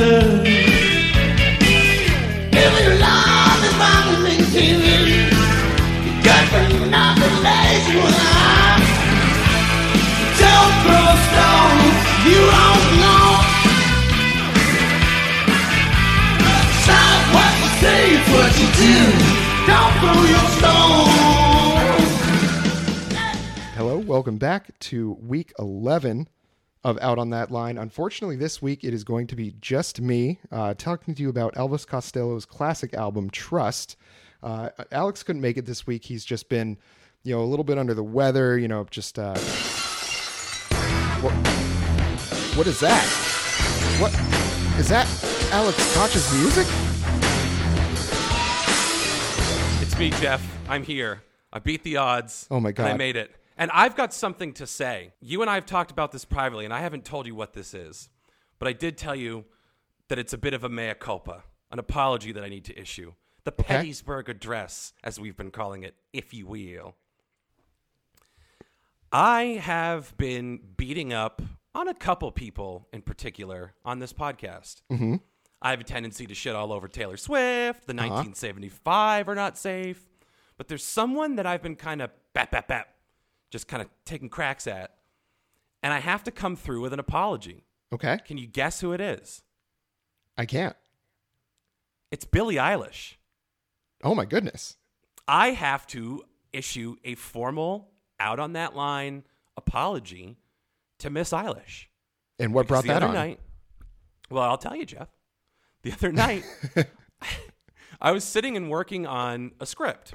love. If your love is bound to maintain you got to not relax with I. Don't throw a stone, you don't know. Stop what you say, it's what you do. Don't throw your stone. Hello, welcome back to week 11 of Out on That Line. Unfortunately, this week it is going to be just me uh, talking to you about Elvis Costello's classic album, Trust. Uh, Alex couldn't make it this week. He's just been, you know, a little bit under the weather, you know, just. Uh, what, what is that? What? Is that Alex Koch's music? It's me, Jeff. I'm here. I beat the odds. Oh, my And I made it. And I've got something to say. You and I have talked about this privately, and I haven't told you what this is. But I did tell you that it's a bit of a mea culpa, an apology that I need to issue. The Pettysburg Address, as we've been calling it, if you will. I have been beating up on a couple people in particular on this podcast. Mm-hmm. I have a tendency to shit all over Taylor Swift, the 1975 are not safe, but there's someone that I've been kind of bap, bap, bap, just kind of taking cracks at, and I have to come through with an apology. Okay, Can you guess who it is? I can't. It's Billie Eilish. Oh, my goodness. I have to issue a formal out on that line apology to Miss Eilish. And what brought Because that other on? night, well, I'll tell you, Jeff. The other night, I was sitting and working on a script,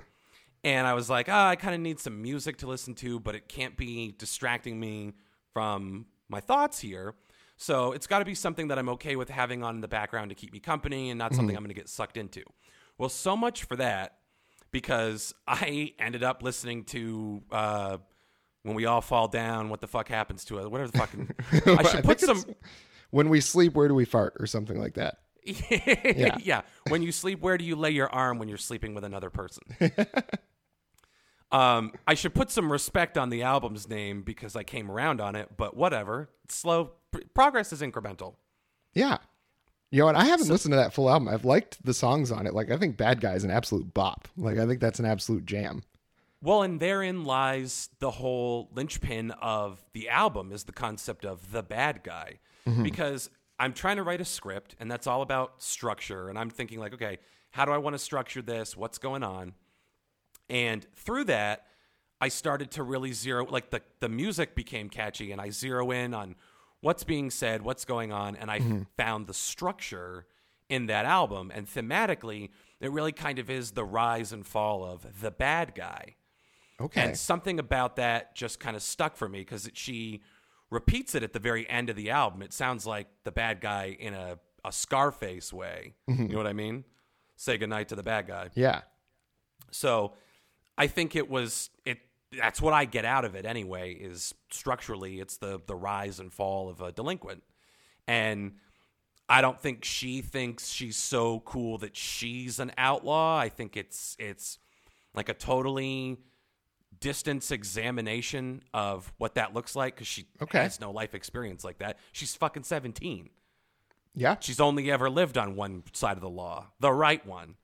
and I was like, ah, I kind of need some music to listen to, but it can't be distracting me from my thoughts here. So it's got to be something that I'm okay with having on in the background to keep me company, and not something I'm going to get sucked into. Well, so much for that, because I ended up listening to. Uh, when we all fall down, what the fuck happens to us? Whatever the fucking. I should put think some. When we sleep, where do we fart, or something like that? yeah. yeah. When you sleep, where do you lay your arm when you're sleeping with another person? Um, I should put some respect on the album's name because I came around on it, but whatever. It's slow. Progress is incremental. Yeah. You know, and I haven't listened to that full album. I've liked the songs on it. Like, I think Bad Guy is an absolute bop. Like, I think that's an absolute jam. Well, and therein lies the whole linchpin of the album is the concept of the bad guy. Because I'm trying to write a script and that's all about structure and I'm thinking like, okay, how do I want to structure this? What's going on? And through that, I started to really zero like the the music became catchy and I zero in on what's being said, what's going on, and I mm-hmm. found the structure in that album. And thematically, it really kind of is the rise and fall of the bad guy. Okay. And something about that just kind of stuck for me because she repeats it at the very end of the album. It sounds like the bad guy in a, a Scarface way. Mm-hmm. You know what I mean? Say goodnight to the bad guy. yeah. So I think it was it. That's what I get out of it anyway. Is structurally, it's the the rise and fall of a delinquent, and I don't think she thinks she's so cool that she's an outlaw. I think it's it's like a totally distance examination of what that looks like because she Okay. has no life experience like that. She's fucking seventeen. Yeah. She's only ever lived on one side of the law, the right one.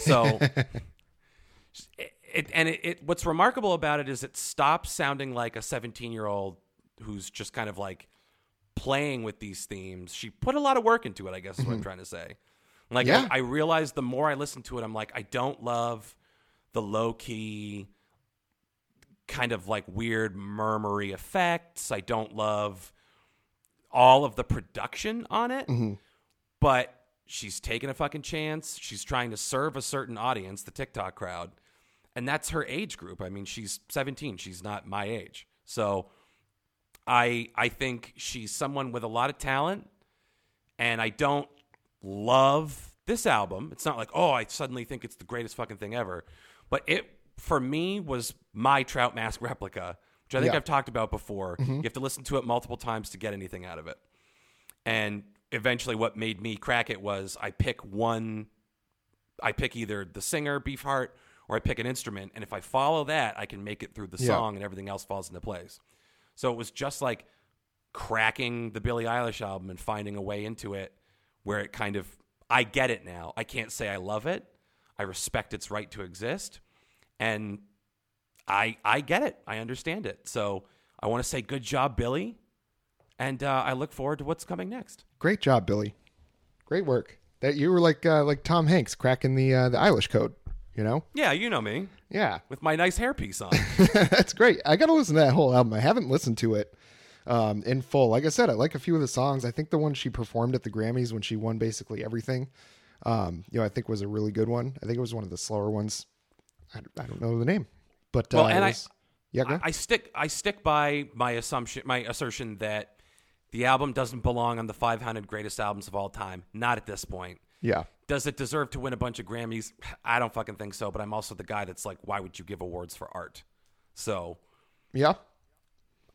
So, it, and it, it, what's remarkable about it is it stops sounding like a 17 year old who's just kind of like playing with these themes. She put a lot of work into it, I guess is what I'm mm-hmm. trying to say. Like, Yeah. I, I realized the more I listen to it, I'm like, I don't love the low key, kind of like weird murmury effects. I don't love all of the production on it, mm-hmm. but she's taking a fucking chance. She's trying to serve a certain audience, the TikTok crowd, and that's her age group. I mean, she's 17. She's not my age. So I I think she's someone with a lot of talent and I don't love this album. It's not like, "Oh, I suddenly think it's the greatest fucking thing ever." But it for me was my Trout Mask replica, which I think Yeah. I've talked about before. Mm-hmm. You have to listen to it multiple times to get anything out of it. And eventually what made me crack it was I pick one I pick either the singer, Beefheart, or I pick an instrument, and if I follow that, I can make it through the Yeah. song and everything else falls into place. So it was just like cracking the Billie Eilish album and finding a way into it where it kind of I get it now. I can't say I love it. I respect its right to exist, and I I get it. I understand it. So I want to say good job, Billie, and uh, I look forward to what's coming next. Great job, Billie. Great work. That you were like uh, like Tom Hanks cracking the uh, the Eilish code. You know? Yeah, you know me Yeah, with my nice hairpiece on. that's great. I got to listen to that whole album. I haven't listened to it um, in full. Like I said, I like a few of the songs. I think the one she performed at the Grammys when she won basically everything, um, you know, I think was a really good one. I think it was one of the slower ones. I, I don't know the name, but Well, uh, and it I- yeah, I, I stick I stick by my assumption my assertion that the album doesn't belong on the 500 greatest albums of all time. Not at this point. yeah, Does it deserve to win a bunch of Grammys? I don't fucking think so. But I'm also the guy that's like, why would you give awards for art? So yeah,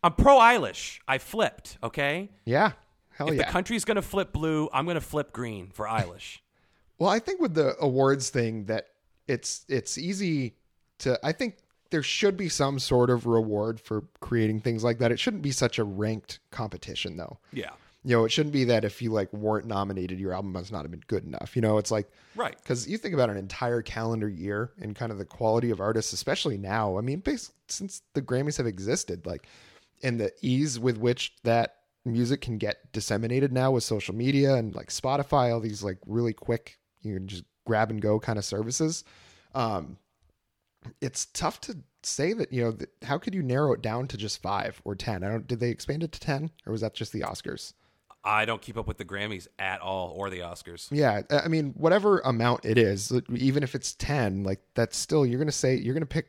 I'm pro Eilish. I flipped. Okay. yeah. Hell yeah. if yeah. the country's gonna flip blue, I'm gonna flip green for Eilish. Well, I think with the awards thing that it's it's easy to I think there should be some sort of reward for creating things like that. It shouldn't be such a ranked competition though. yeah. You know, it shouldn't be that if you like weren't nominated, your album must not have been good enough. You know, it's like Right. because you think about an entire calendar year and kind of the quality of artists, especially now. I mean, bas since the Grammys have existed, like, and the ease with which that music can get disseminated now with social media and like Spotify, all these like really quick, you can just grab and go kind of services. Um, it's tough to say that you know th- how could you narrow it down to just five or ten? I don't. Did they expand it to ten, or was that just the Oscars? I don't keep up with the Grammys at all or the Oscars. Yeah, I mean, whatever amount it is, even if it's 10, like that's still, you're going to say, you're going to pick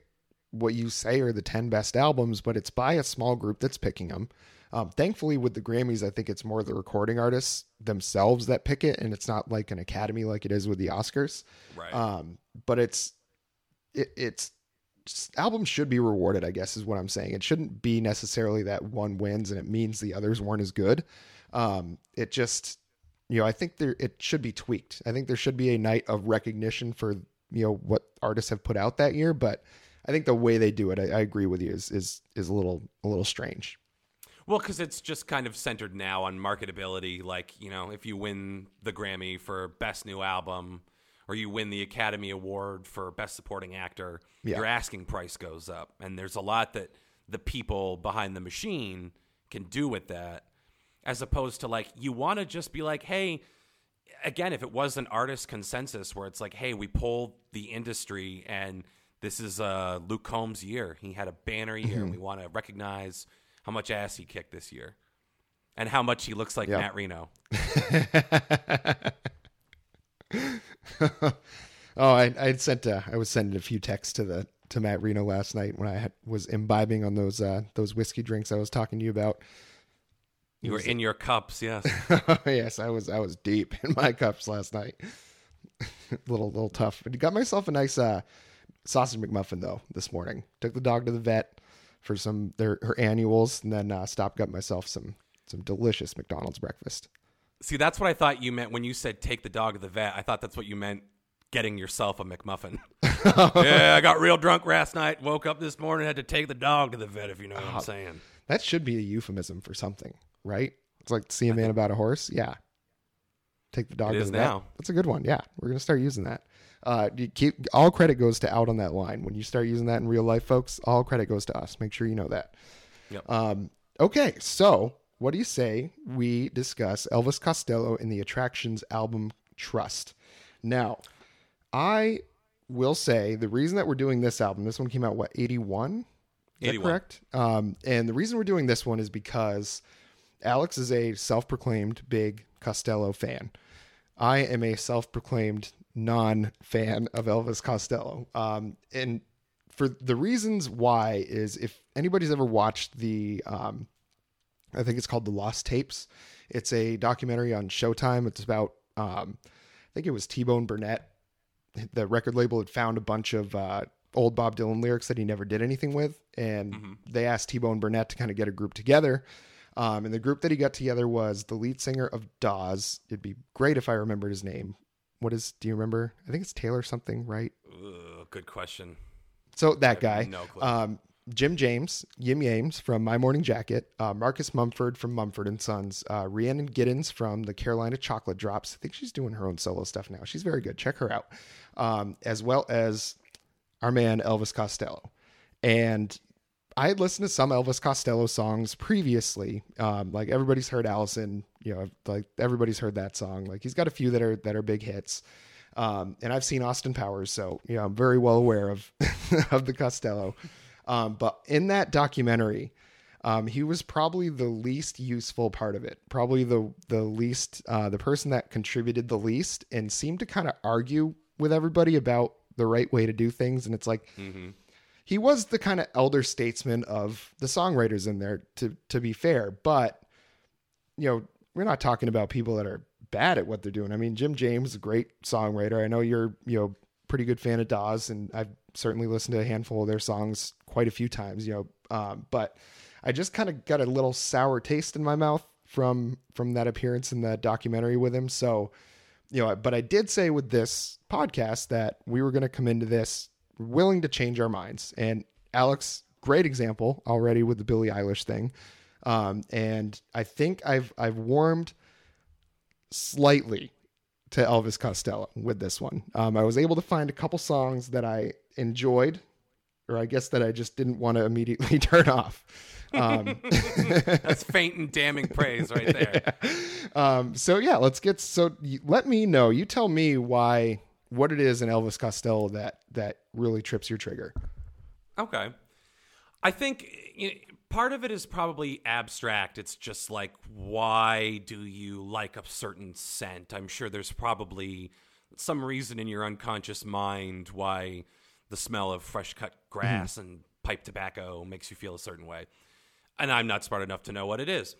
what you say are the 10 best albums, but it's by a small group that's picking them. Um, thankfully, with the Grammys, I think it's more the recording artists themselves that pick it, and it's not like an academy like it is with the Oscars. Right. Um, but it's, it, it's, albums should be rewarded, I guess, is what I'm saying. It shouldn't be necessarily that one wins and it means the others weren't as good. Um, it just, you know, I think there it should be tweaked. I think there should be a night of recognition for you know what artists have put out that year, but I think the way they do it, I, I agree with you, is is is a little a little strange. Well, because it's just kind of centered now on marketability. Like, you know, if you win the Grammy for Best New Album or you win the Academy Award for Best Supporting Actor, Yeah. your asking price goes up. And there's a lot that the people behind the machine can do with that, as opposed to like, you want to just be like, hey, again, if it was an artist consensus where it's like, hey, we polled the industry and this is uh, Luke Combs' year. He had a banner year, and we want to recognize how much ass he kicked this year and how much he looks like Yeah. Matt Reno. Oh, I I had sent uh, I was sending a few texts to the to Matt Reno last night when I had, was imbibing on those uh, those whiskey drinks I was talking to you about. You were in your cups, yes. yes, I was I was deep in my cups last night. little little tough, but got myself a nice uh, sausage McMuffin though this morning. Took the dog to the vet for some their her annuals, and then uh, stopped got myself some some delicious McDonald's breakfast. See, that's what I thought you meant when you said take the dog to the vet. I thought that's what you meant getting yourself a McMuffin. yeah, I got real drunk last night, woke up this morning, had to take the dog to the vet, if you know what I'm saying. That should be a euphemism for something, right? It's like see a man about a horse. Yeah. Take the dog It to is the vet. now. That's a good one. Yeah, we're gonna start using that. Uh, you keep all credit goes to out on that line when you start using that in real life, folks. All credit goes to us. Make sure you know that. Yep. Um, okay, so what do you say we discuss Elvis Costello in the Attractions album Trust? Now, I will say the reason that we're doing this album, this one came out what eighty one. Is that correct? Um, and the reason we're doing this one is because Alex is a self-proclaimed big Costello fan. I am a self-proclaimed non-fan of Elvis Costello. Um, and for the reasons why is if anybody's ever watched the, um, I think it's called The Lost Tapes. It's a documentary on Showtime. It's about, um, I think it was T-Bone Burnett. The record label had found a bunch of uh, old Bob Dylan lyrics that he never did anything with, and they asked T-Bone Burnett to kind of get a group together. Um, and the group that he got together was the lead singer of Dawes. It'd be great if I remembered his name. What is? Do you remember? I think it's Taylor something, right? Ugh, good question. So that guy. no clue. Um, Jim James, Yim Yames from My Morning Jacket, uh, Marcus Mumford from Mumford and Sons, uh, Rhiannon Giddens from the Carolina Chocolate Drops. I think she's doing her own solo stuff now. She's very good. Check her out. Um, as well as our man Elvis Costello. And I had listened to some Elvis Costello songs previously. Um, like everybody's heard Alison, you know, like everybody's heard that song. Like he's got a few that are that are big hits. Um, and I've seen Austin Powers, so you know I'm very well aware of of the Costello. Um, but in that documentary, um, he was probably the least useful part of it. Probably the the least uh, the person that contributed the least, and seemed to kind of argue with everybody about the right way to do things. And it's like he was the kind of elder statesman of the songwriters in there. To to be fair, but you know we're not talking about people that are bad at what they're doing. I mean, Jim James a great songwriter. I know you're you know pretty good fan of Dawes, and I've certainly listened to a handful of their songs quite a few times. You know, um, but I just kind of got a little sour taste in my mouth from from that appearance in the documentary with him. So, you know, but I did say with this podcast that we were going to come into this willing to change our minds. And Alex, great example already with the Billie Eilish thing. Um, and I think I've I've warmed slightly to Elvis Costello with this one. Um, I was able to find a couple songs that I enjoyed, or I guess that I just didn't want to immediately turn off. Um, That's faint and damning praise right there. um, so yeah, let's get so let me know. You tell me why what it is in Elvis Costello that that really trips your trigger. Okay. I think you know, part of it is probably abstract. It's just like, why do you like a certain scent? I'm sure there's probably some reason in your unconscious mind why the smell of fresh cut grass mm-hmm. and pipe tobacco makes you feel a certain way. And I'm not smart enough to know what it is.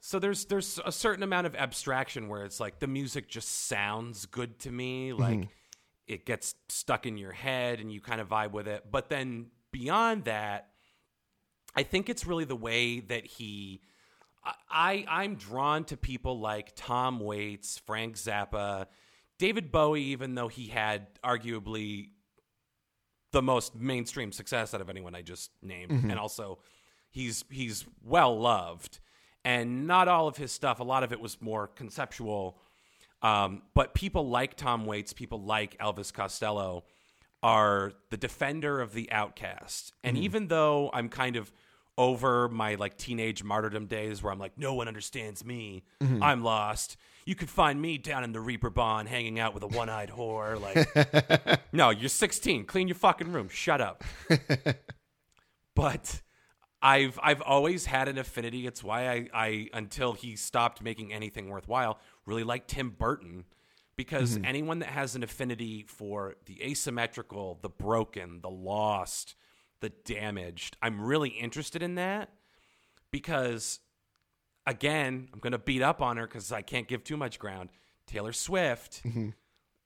So there's there's a certain amount of abstraction where it's like the music just sounds good to me, like mm-hmm. it gets stuck in your head and you kind of vibe with it. But then beyond that, I think it's really the way that he. I I'm drawn to people like Tom Waits, Frank Zappa, David Bowie, even though he had arguably the most mainstream success out of anyone I just named, and also he's he's well loved, and not all of his stuff. A lot of it was more conceptual. Um, but people like Tom Waits, people like Elvis Costello, are the defender of the outcast. And mm. even though I'm kind of over my like teenage martyrdom days where I'm like, no one understands me, mm-hmm. I'm lost. You could find me down in the Reaper Bond hanging out with a one eyed whore. Like, no, you're 16. Clean your fucking room. Shut up. but I've I've always had an affinity. It's why I, I until he stopped making anything worthwhile, really like Tim Burton. Because mm-hmm. anyone that has an affinity for the asymmetrical, the broken, the lost, the damaged, I'm really interested in that. Because again, I'm gonna beat up on her because I can't give too much ground. Taylor Swift, mm-hmm.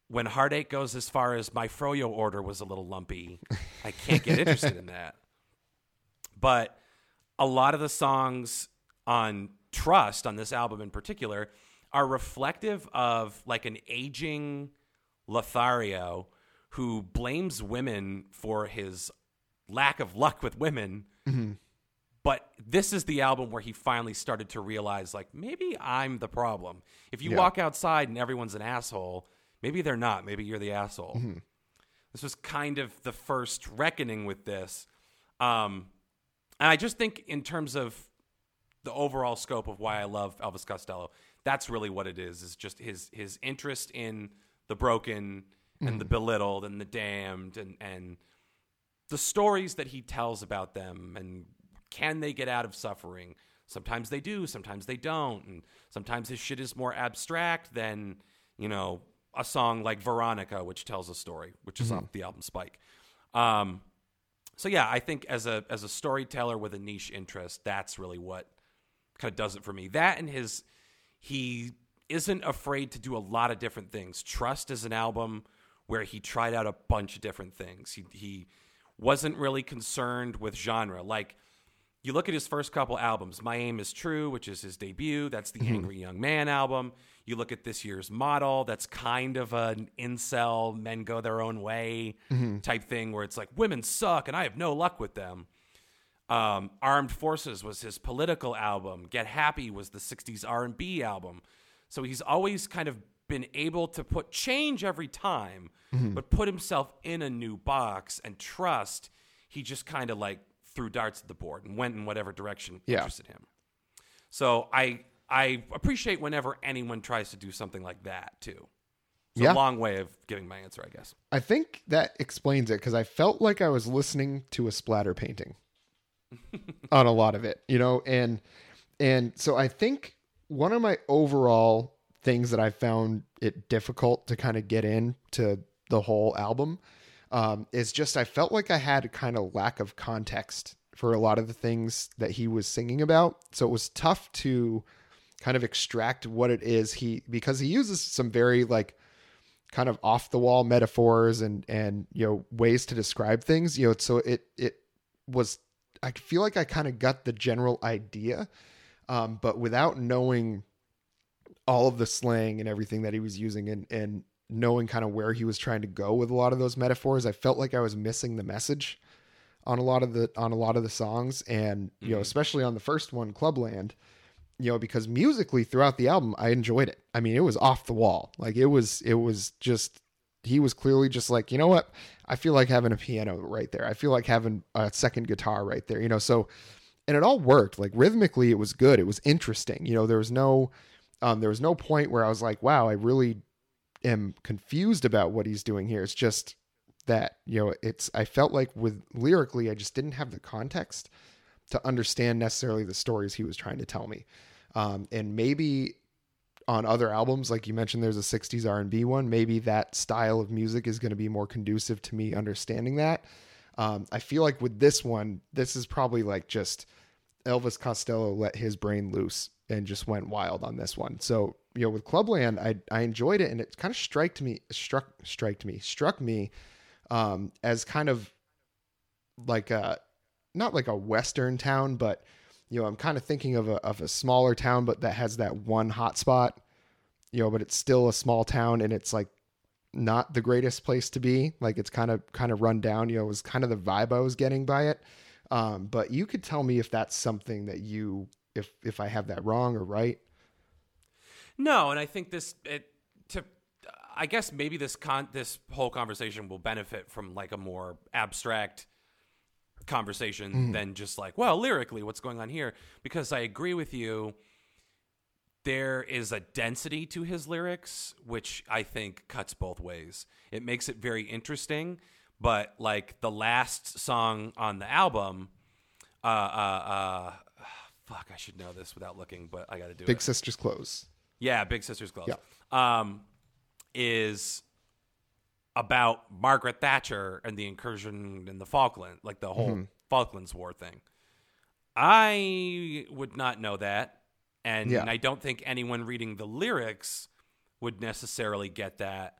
when heartache goes as far as my froyo order was a little lumpy, I can't get interested in that but a lot of the songs on Trust on this album in particular are reflective of like an aging Lothario who blames women for his lack of luck with women. But this is the album where he finally started to realize like maybe I'm the problem. If you Yeah. walk outside and everyone's an asshole, maybe they're not. Maybe you're the asshole. This was kind of the first reckoning with this. Um, and I just think, in terms of the overall scope of why I love Elvis Costello, that's really what it is. Is just his his interest in the broken and the belittled and the damned and and the stories that he tells about them and can they get out of suffering? Sometimes they do, sometimes they don't, and sometimes his shit is more abstract than you know a song like Veronica, which tells a story, which is off the album Spike. Um, so yeah, I think as a as a storyteller with a niche interest, that's really what kind of does it for me. That and his he isn't afraid to do a lot of different things. Trust is an album where he tried out a bunch of different things. He he wasn't really concerned with genre. Like you look at his first couple albums, My Aim is True, which is his debut, that's the mm-hmm. Angry Young Man album. You look at this year's Model, that's kind of an incel, men go their own way mm-hmm. type thing where it's like women suck and I have no luck with them. Um, Armed Forces was his political album. Get Happy was the '60s R&B album. So he's always kind of been able to put change every time, Mm-hmm. but put himself in a new box and trust. He just kind of like threw darts at the board and went in whatever direction Yeah. interested him. So I I appreciate whenever anyone tries to do something like that too. It's Yeah. a long way of giving my answer, I guess. I think that explains it because I felt like I was listening to a splatter painting on a lot of it, you know, and and so I think one of my overall things that I found it difficult to kind of get into the whole album um, is just I felt like I had a kind of lack of context for a lot of the things that he was singing about, so it was tough to kind of extract what it is he because he uses some very like kind of off the wall metaphors and and you know ways to describe things you know so it it was i feel like i kind of got the general idea um, but without knowing all of the slang and everything that he was using and and knowing kind of where he was trying to go with a lot of those metaphors i felt like i was missing the message on a lot of the on a lot of the songs. And you know especially on the first one clubland you know because musically throughout the album i enjoyed it. I mean it was off the wall. Like it was it was just he was clearly just like you know what? I feel like having a piano right there. I feel like having a second guitar right there you know? So and it all worked. Like rhythmically it was good. It was interesting you know? There was no um there was no point where i was like wow i really am confused about what he's doing here. It's just that you know it's i felt like with lyrically i just didn't have the context to understand necessarily the stories he was trying to tell me. Um, and maybe on other albums like you mentioned there's a 60s r&b one. Maybe that style of music is going to be more conducive to me understanding that. Um, i feel like with this one this is probably like just elvis costello let his brain loose and just went wild on this one. So you know with clubland i, I enjoyed it and it kind of struck me struck struck me struck me um, as kind of like a not like a western town, but you know, I'm kind of thinking of a of a smaller town, but that has that one hot spot, you know, but it's still a small town and it's like not the greatest place to be. Like it's kind of kind of run down. You know, it was kind of the vibe I was getting by it. Um, but you could tell me if that's something that you if if I have that wrong or right. No, and I think this it to I guess maybe this con this whole conversation will benefit from like a more abstract conversation than just like, well, lyrically what's going on here because I agree with you there is a density to his lyrics which I think cuts both ways. It makes it very interesting, but like the last song on the album uh uh uh fuck, I should know this without looking, but I got to do it. Big Sister's Clothes. Yeah, Big Sister's Clothes. Yeah. Um, is about Margaret Thatcher and the incursion in the Falkland, like the whole Falklands War thing. I would not know that, and Yeah. I don't think anyone reading the lyrics would necessarily get that.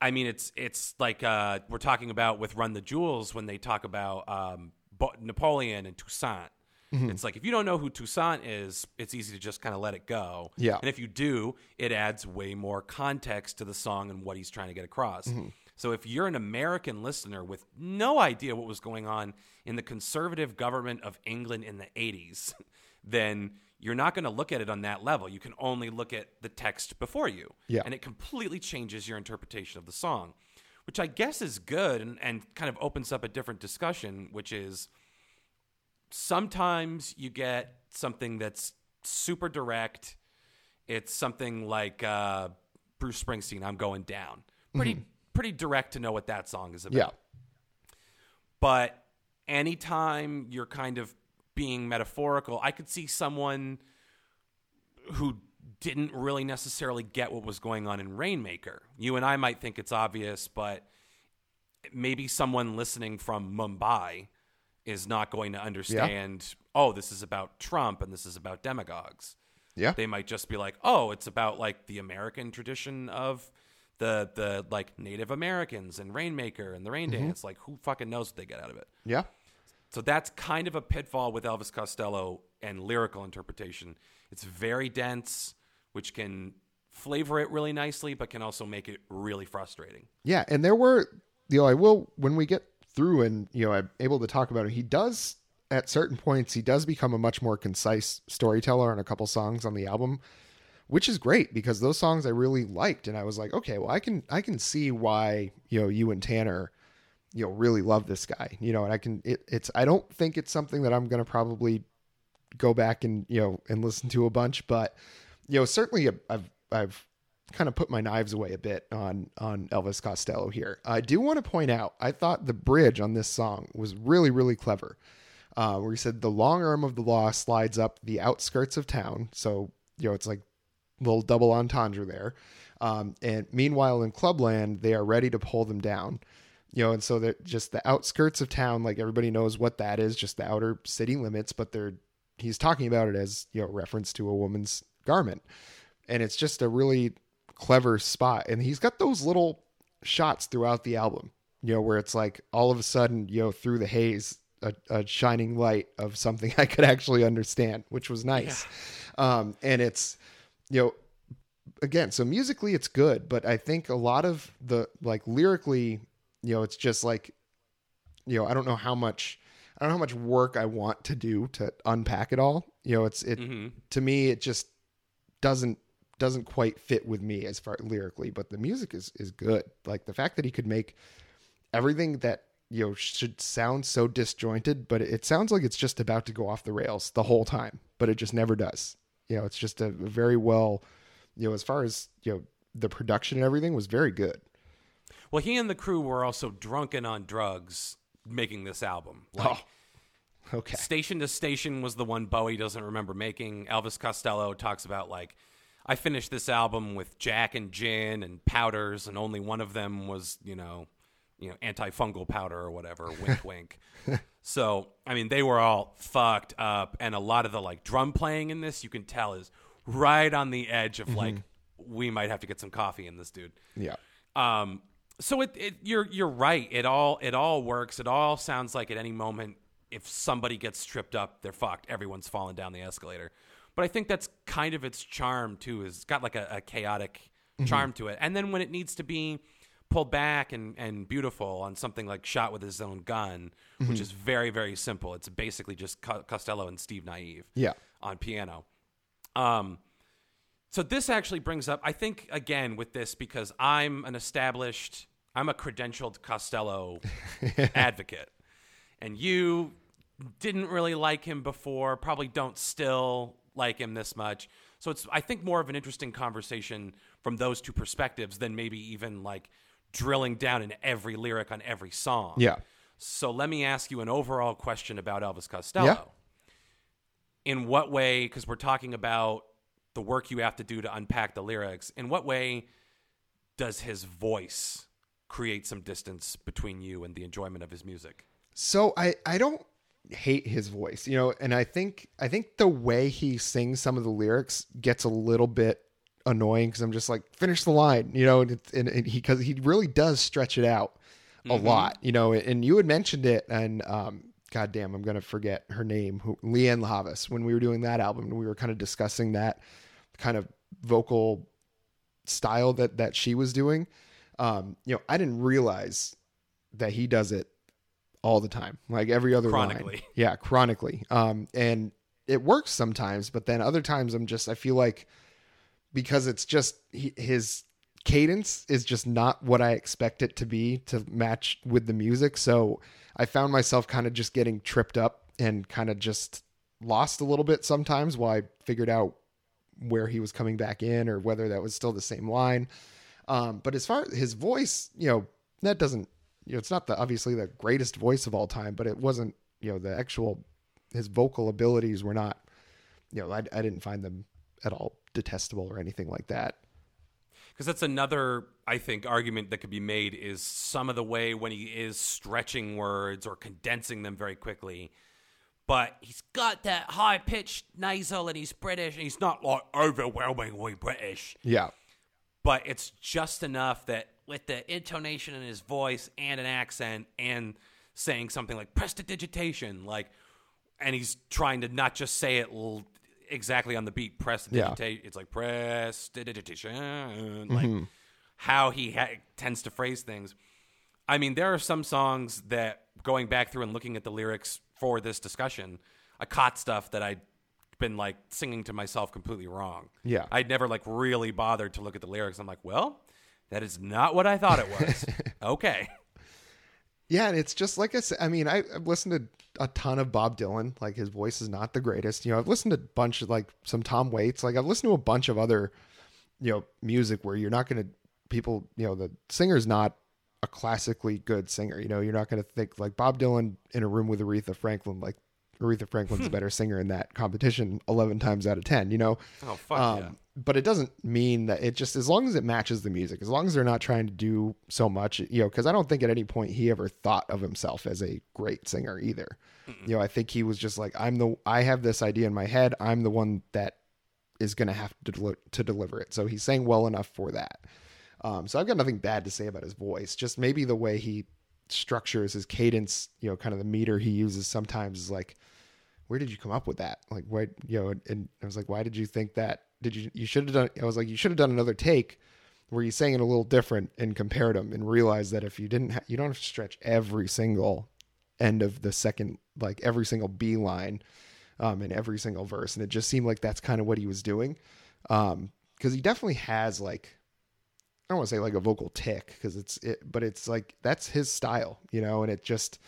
I mean, it's it's like uh, we're talking about with Run the Jewels when they talk about um, Napoleon and Toussaint. Mm-hmm. It's like if you don't know who Toussaint is, it's easy to just kind of let it go. Yeah. And if you do, it adds way more context to the song and what he's trying to get across. Mm-hmm. So if you're an American listener with no idea what was going on in the conservative government of England in the 80s, then you're not going to look at it on that level. You can only look at the text before you. Yeah. And it completely changes your interpretation of the song, which I guess is good and, and kind of opens up a different discussion, which is sometimes you get something that's super direct. It's something like uh, Bruce Springsteen, "I'm Going Down." Pretty pretty direct to know what that song is about. Yeah. But anytime you're kind of being metaphorical, I could see someone who didn't really necessarily get what was going on in Rainmaker. You and I might think it's obvious, but maybe someone listening from Mumbai is not going to understand, oh, this is about Trump and this is about demagogues. Yeah. They might just be like, oh, it's about like the American tradition of the the like Native Americans and Rainmaker and the rain mm-hmm. dance. Like who fucking knows what they get out of it? Yeah. So that's kind of a pitfall with Elvis Costello and lyrical interpretation. It's very dense, which can flavor it really nicely, but can also make it really frustrating. Yeah, and there were, you know, I will when we get through and you know I'm able to talk about it. He does at certain points he does become a much more concise storyteller on a couple songs on the album, which is great because those songs I really liked and I was like, okay, well I can I can see why, you know, you and Tanner you know really love this guy you know and i can it, it's i don't think it's something that i'm to probably go back and you know and listen to a bunch but you know certainly i've i've kind of put my knives away a bit on on elvis costello here i do want to point out i thought the bridge on this song was really really clever uh, where he said the long arm of the law slides up the outskirts of town so you know it's like little double entendre there um, and meanwhile in clubland they are ready to pull them down you know, and so that just the outskirts of town, like everybody knows what that is, just the outer city limits, but they're he's talking about it as, you know, reference to a woman's garment. And it's just a really clever spot. And he's got those little shots throughout the album, you know, where it's like all of a sudden, you know, through the haze, a, a shining light of something I could actually understand, which was nice. Yeah. Um, and it's, you know, again, so musically it's good, but I think a lot of the like lyrically you know, it's just like, you know, I don't know how much, I don't know how much work I want to do to unpack it all. You know, it's it mm-hmm. to me it just doesn't doesn't quite fit with me as far lyrically, but the music is is good. Like the fact that he could make everything that you know should sound so disjointed, but it sounds like it's just about to go off the rails the whole time, but it just never does. You know, it's just a very well, you know, as far as you know, the production and everything was very good. Well, he and the crew were also drunken on drugs making this album. Like, oh, okay. Station to Station was the one Bowie doesn't remember making. Elvis Costello talks about like, I finished this album with Jack and gin and powders, and only one of them was, you know, you know, antifungal powder or whatever. Wink, wink. So, I mean, they were all fucked up, and a lot of the like drum playing in this, you can tell, is right on the edge of mm-hmm. like, we might have to get some coffee in this dude. Yeah. Um, so it, it, you're you're right. It all it all works. It all sounds like at any moment, if somebody gets stripped up, they're fucked. Everyone's falling down the escalator. But I think that's kind of its charm too. Is it's got like a, a chaotic mm-hmm. charm to it. And then when it needs to be pulled back and, and beautiful on something like shot with his own gun, mm-hmm. which is very very simple. It's basically just Costello and Steve Nieve, yeah, on piano. Um, so this actually brings up, I think, again with this because I'm an established, I'm a credentialed Costello advocate, and you didn't really like him before, probably don't still like him this much. So it's, I think, more of an interesting conversation from those two perspectives than maybe even like drilling down in every lyric on every song. Yeah. So let me ask you an overall question about Elvis Costello. Yeah. In what way, because we're talking about the work you have to do to unpack the lyrics, in what way does his voice create some distance between you and the enjoyment of his music? So I I don't hate his voice, you know, and I think I think the way he sings some of the lyrics gets a little bit annoying because I'm just like finish the line, you know, and, and, and he because he really does stretch it out a mm-hmm. lot, you know, and you had mentioned it and um God damn, I'm gonna forget her name, who Lianne La Havas, when we were doing that album, we were kind of discussing that kind of vocal style that that she was doing. Um, you know, I didn't realize that he does it all the time, like every other chronically. Line. Yeah, chronically. Um, and it works sometimes, but then other times I'm just I feel like because it's just he, his cadence is just not what I expect it to be to match with the music. So I found myself kind of just getting tripped up and kind of just lost a little bit sometimes while I figured out where he was coming back in or whether that was still the same line. Um, but as far as his voice, you know, that doesn't, you know, it's not the obviously the greatest voice of all time, but it wasn't, you know, the actual his vocal abilities were not, you know, I, I didn't find them at all detestable or anything like that. Because that's another, I think, argument that could be made is some of the way when he is stretching words or condensing them very quickly but he's got that high pitched nasal and he's British and he's not like overwhelmingly British. Yeah. But it's just enough that with the intonation in his voice and an accent and saying something like prestidigitation, like, and he's trying to not just say it l- exactly on the beat, prestidigitation. Yeah. It's like prestidigitation, like mm-hmm. how he ha- tends to phrase things. I mean, there are some songs that going back through and looking at the lyrics for this discussion, I caught stuff that I'd been like singing to myself completely wrong. Yeah. I'd never like really bothered to look at the lyrics. I'm like, well, that is not what I thought it was. okay. Yeah, and it's just like I said. I mean, I, I've listened to a ton of Bob Dylan. Like his voice is not the greatest. You know, I've listened to a bunch of like some Tom Waits. Like I've listened to a bunch of other, you know, music where you're not going to people. You know, the singer's not a classically good singer. You know, you're not going to think like Bob Dylan in a room with Aretha Franklin. Like Aretha Franklin's a better singer in that competition 11 times out of 10. You know, Oh fuck um, yeah. but it doesn't mean that it just as long as it matches the music, as long as they're not trying to do so much, you know, because I don't think at any point he ever thought of himself as a great singer either. You know, I think he was just like, I'm the, I have this idea in my head. I'm the one that is going to have to to deliver it. So he sang well enough for that. Um, so I've got nothing bad to say about his voice. Just maybe the way he structures his cadence, you know, kind of the meter he uses sometimes is like, where did you come up with that? Like, why, you know, and I was like, why did you think that? Did you, you should have done, I was like, you should have done another take where you sang it a little different and compared them and realized that if you didn't, ha- you don't have to stretch every single end of the second, like every single B line, um, in every single verse. And it just seemed like that's kind of what he was doing. Um, cause he definitely has like, I don't want to say like a vocal tick because it's it, but it's like that's his style, you know, and it just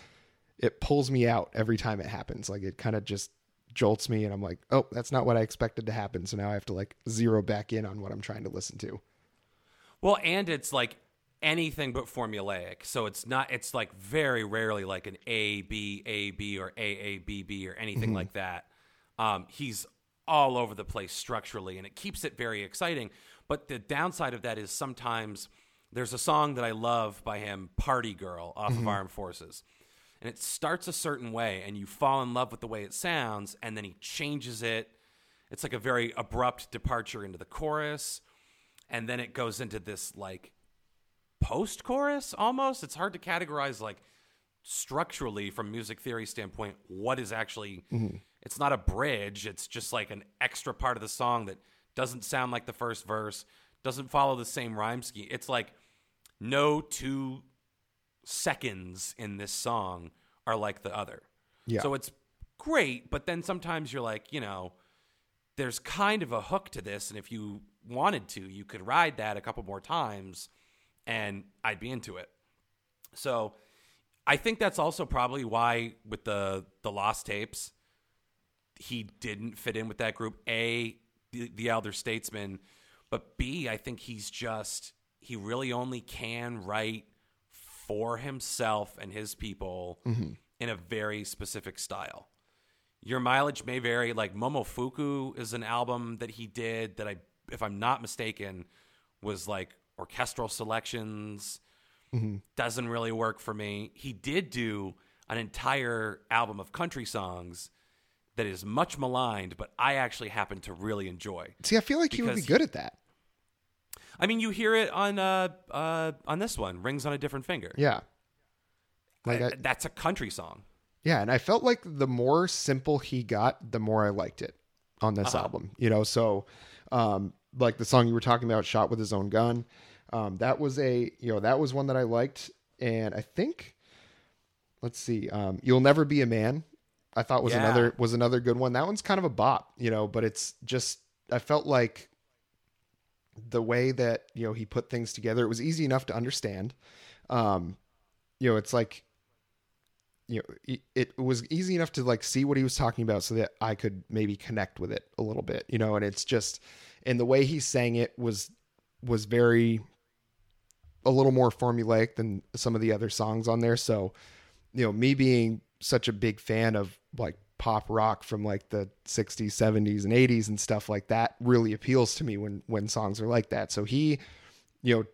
it pulls me out every time it happens. Like it kind of just jolts me, and I'm like, oh, that's not what I expected to happen. So now I have to like zero back in on what I'm trying to listen to. Well, and it's like anything but formulaic. So it's not. It's like very rarely like an A B A B or A A B B or anything like that. Um, he's all over the place structurally, and it keeps it very exciting. But the downside of that is sometimes there's a song that I love by him, "Party Girl" off of mm-hmm. Armed Forces. And it starts a certain way, and you fall in love with the way it sounds, and then he changes it. It's like a very abrupt departure into the chorus and then it goes into this like post chorus almost it's hard to categorize like structurally from music theory standpoint what is actually mm-hmm. it's not a bridge it's just like an extra part of the song that doesn't sound like the first verse doesn't follow the same rhyme scheme it's like no two seconds in this song are like the other Yeah. so it's great but then sometimes you're like you know there's kind of a hook to this, and if you wanted to, you could ride that a couple more times, and I'd be into it. So, I think that's also probably why with the the lost tapes, he didn't fit in with that group. A, the, the elder statesman, but B, I think he's just he really only can write for himself and his people mm-hmm. in a very specific style. Your mileage may vary. Like Momofuku is an album that he did that I, if I'm not mistaken, was like orchestral selections. Mm-hmm. Doesn't really work for me. He did do an entire album of country songs that is much maligned, but I actually happen to really enjoy. See, I feel like he would be good at that. I mean, you hear it on uh, uh, on this one, "Rings on a Different Finger." Yeah. Like Uh, I, that's a country song. Yeah, and I felt like the more simple he got, the more I liked it on this Uh-huh. album. You know, so um like the song you were talking about, Shot with His Own Gun. Um, that was a you know, that was one that I liked. And I think let's see, um, You'll Never Be a Man, I thought was Yeah. another was another good one. That one's kind of a bop, you know, but it's just I felt like the way that, you know, he put things together, it was easy enough to understand. Um, you know, it's like you know it, it was easy enough to like see what he was talking about so that i could maybe connect with it a little bit you know and it's just and the way he sang it was was very a little more formulaic than some of the other songs on there so you know me being such a big fan of like pop rock from like the 60s 70s and 80s and stuff like that really appeals to me when when songs are like that so he you know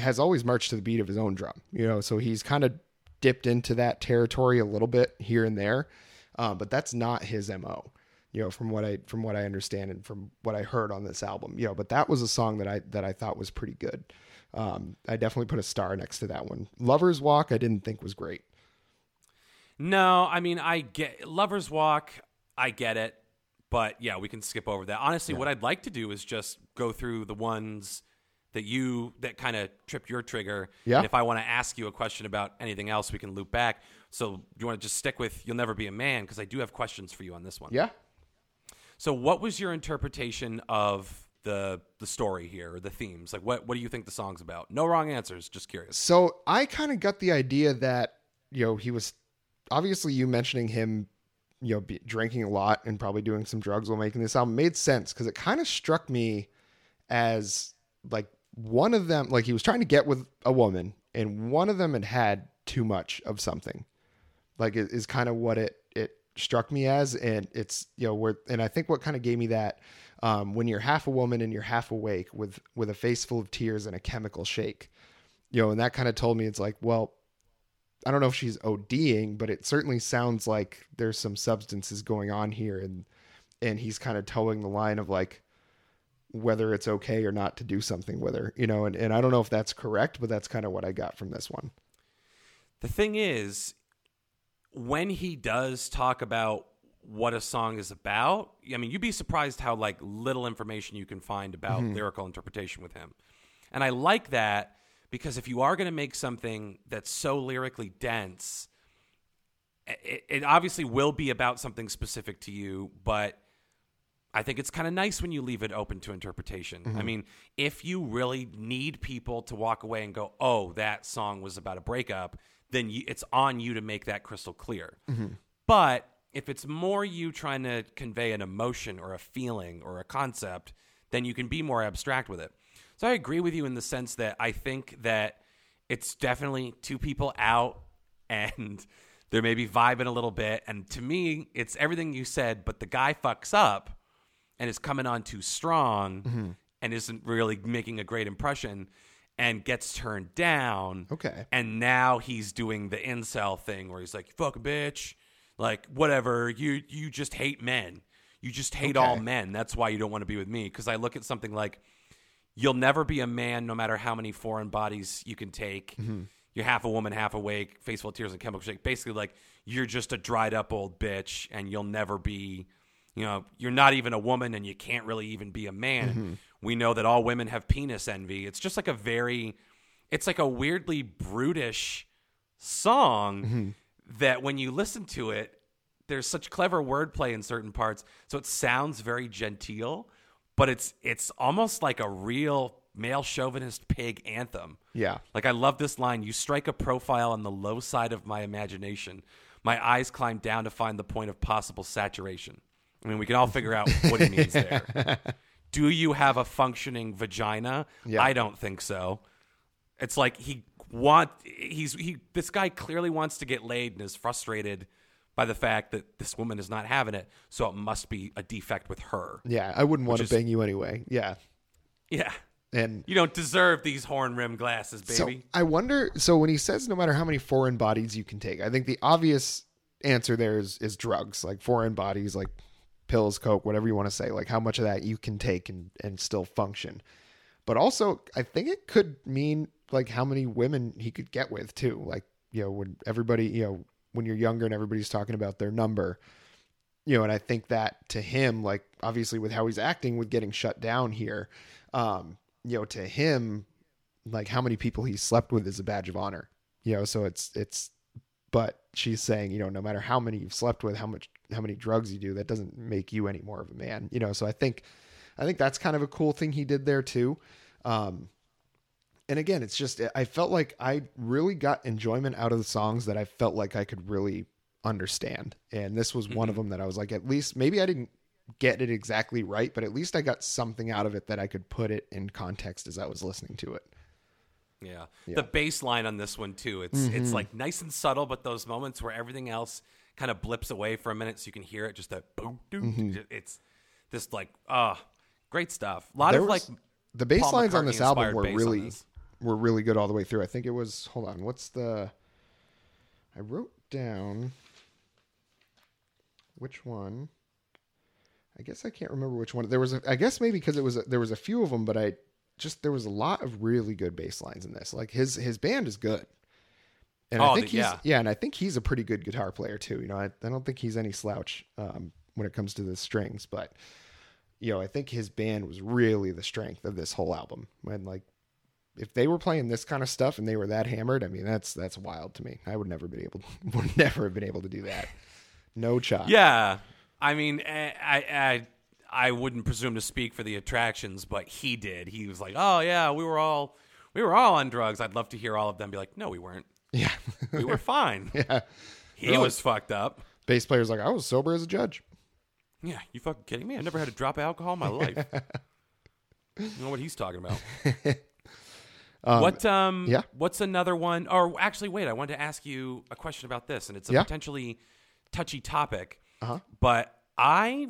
has always marched to the beat of his own drum, you know, so he's kind of dipped into that territory a little bit here and there. Um, but that's not his MO, you know, from what I, from what I understand and from what I heard on this album, you know, but that was a song that I, that I thought was pretty good. Um, I definitely put a star next to that one. Lover's Walk, I didn't think was great. No, I mean, I get Lover's Walk. I get it, but yeah, we can skip over that. Honestly, what I'd like to do is just go through the ones that you that kind of tripped your trigger. Yeah. And if I want to ask you a question about anything else, we can loop back. So you want to just stick with "You'll Never Be a Man" because I do have questions for you on this one. Yeah. So, what was your interpretation of the the story here, or the themes? Like, what what do you think the song's about? No wrong answers. Just curious. So I kind of got the idea that you know he was obviously you mentioning him, you know, drinking a lot and probably doing some drugs while making this album made sense because it kind of struck me as like one of them, like he was trying to get with a woman, and one of them had had too much of something. Like it is kind of what it it struck me as, and it's you know where, and I think what kind of gave me that um, when you're half a woman and you're half awake with with a face full of tears and a chemical shake you know, and that kind of told me it's like, well, I don't know if she's ODing, but it certainly sounds like there's some substances going on here, and and he's kind of toeing the line of like whether it's okay or not to do something with her, you know, and, and I don't know if that's correct, but that's kind of what I got from this one. The thing is, when he does talk about what a song is about, I mean, you'd be surprised how like little information you can find about mm-hmm. lyrical interpretation with him. And I like that because if you are going to make something that's so lyrically dense, it, it obviously will be about something specific to you, but I think it's kind of nice when you leave it open to interpretation. I mm-hmm. mean, if you really need people to walk away and go, "Oh, that song was about a breakup," then you, it's on you to make that crystal clear. Mm-hmm. But if it's more you trying to convey an emotion or a feeling or a concept, then you can be more abstract with it. So I agree with you in the sense that I think that it's definitely two people out and they're maybe vibing a little bit. And to me, it's everything you said, but the guy fucks up and is coming on too strong mm-hmm. and isn't really making a great impression and gets turned down. Okay. And now he's doing the incel thing where he's like, "You fucking bitch. Like, whatever. You you just hate men. You just hate all men. That's why you don't want to be with me. Because I look at something like, you'll never be a man no matter how many foreign bodies you can take. Mm-hmm. You're half a woman, half awake, face full of tears and chemical shake. Basically, like, you're just a dried up old bitch and you'll never be, you know, you're not even a woman and you can't really even be a man. Mm-hmm. We know that all women have penis envy. It's just like a very, it's like a weirdly brutish song mm-hmm. that when you listen to it, there's such clever wordplay in certain parts, so it sounds very genteel, but it's it's almost like a real male chauvinist pig anthem. Yeah. Like I love this line, you strike a profile on the low side of my imagination. My eyes climb down to find the point of possible saturation. I mean, we can all figure out what he means there. Do you have a functioning vagina? Yeah. I don't think so. It's like he want he's he this guy clearly wants to get laid and is frustrated by the fact that this woman is not having it, so it must be a defect with her. Yeah. I wouldn't want to is- bang you anyway. Yeah. Yeah. And You don't deserve these horn rim glasses, so baby. I wonder. So when he says no matter how many foreign bodies you can take, I think the obvious answer there is is drugs, like foreign bodies, like pills, coke, whatever you want to say, like how much of that you can take and and still function. But also, I think it could mean like how many women he could get with too. Like you know when everybody you know when you're younger and everybody's talking about their number. You know, and I think that to him, like obviously with how he's acting with getting shut down here, um, you know, to him, like how many people he slept with is a badge of honor. You know, so it's it's but she's saying, you know, no matter how many you've slept with, how much how many drugs you do, that doesn't make you any more of a man. You know, so I think I think that's kind of a cool thing he did there too. Um and again, it's just I felt like I really got enjoyment out of the songs that I felt like I could really understand. And this was one of them that I was like at least maybe I didn't get it exactly right, but at least I got something out of it that I could put it in context as I was listening to it. Yeah. The bass line on this one too. It's Mm-hmm. it's like nice and subtle, but those moments where everything else kind of blips away for a minute so you can hear it just that boom doom. Mm-hmm. It's this like ah great stuff. A lot There of was- like the bass Paul lines on this album were really. Were really good all the way through. I think it was hold on, what's the I wrote down which one? I guess I can't remember which one. There was a I guess maybe because it was a, there was a few of them, but I just there was a lot of really good bass lines in this. Like his his band is good. And Oh, I think the- he's yeah. yeah, and I think he's a pretty good guitar player too. You know, I, I don't think he's any slouch um, when it comes to the strings, but you know, I think his band was really the strength of this whole album. And like if they were playing this kind of stuff and they were that hammered, I mean that's that's wild to me. I would never been able would never have been able to do that. No shot. Yeah, I mean, eh, I, I, I wouldn't presume to speak for the attractions, but he did. He was like, "Oh yeah, we were all, we were all on drugs." I'd love to hear all of them be like, "No, we weren't. Yeah. We were fine. yeah. He was fucked up." Bass player's like, I was sober as a judge. Yeah, you fucking kidding me? I never had a drop of alcohol in my life. you know what he's talking about. What um yeah. what's another one or actually wait, I wanted to ask you a question about this and it's a Yeah. potentially touchy topic. Uh-huh. But I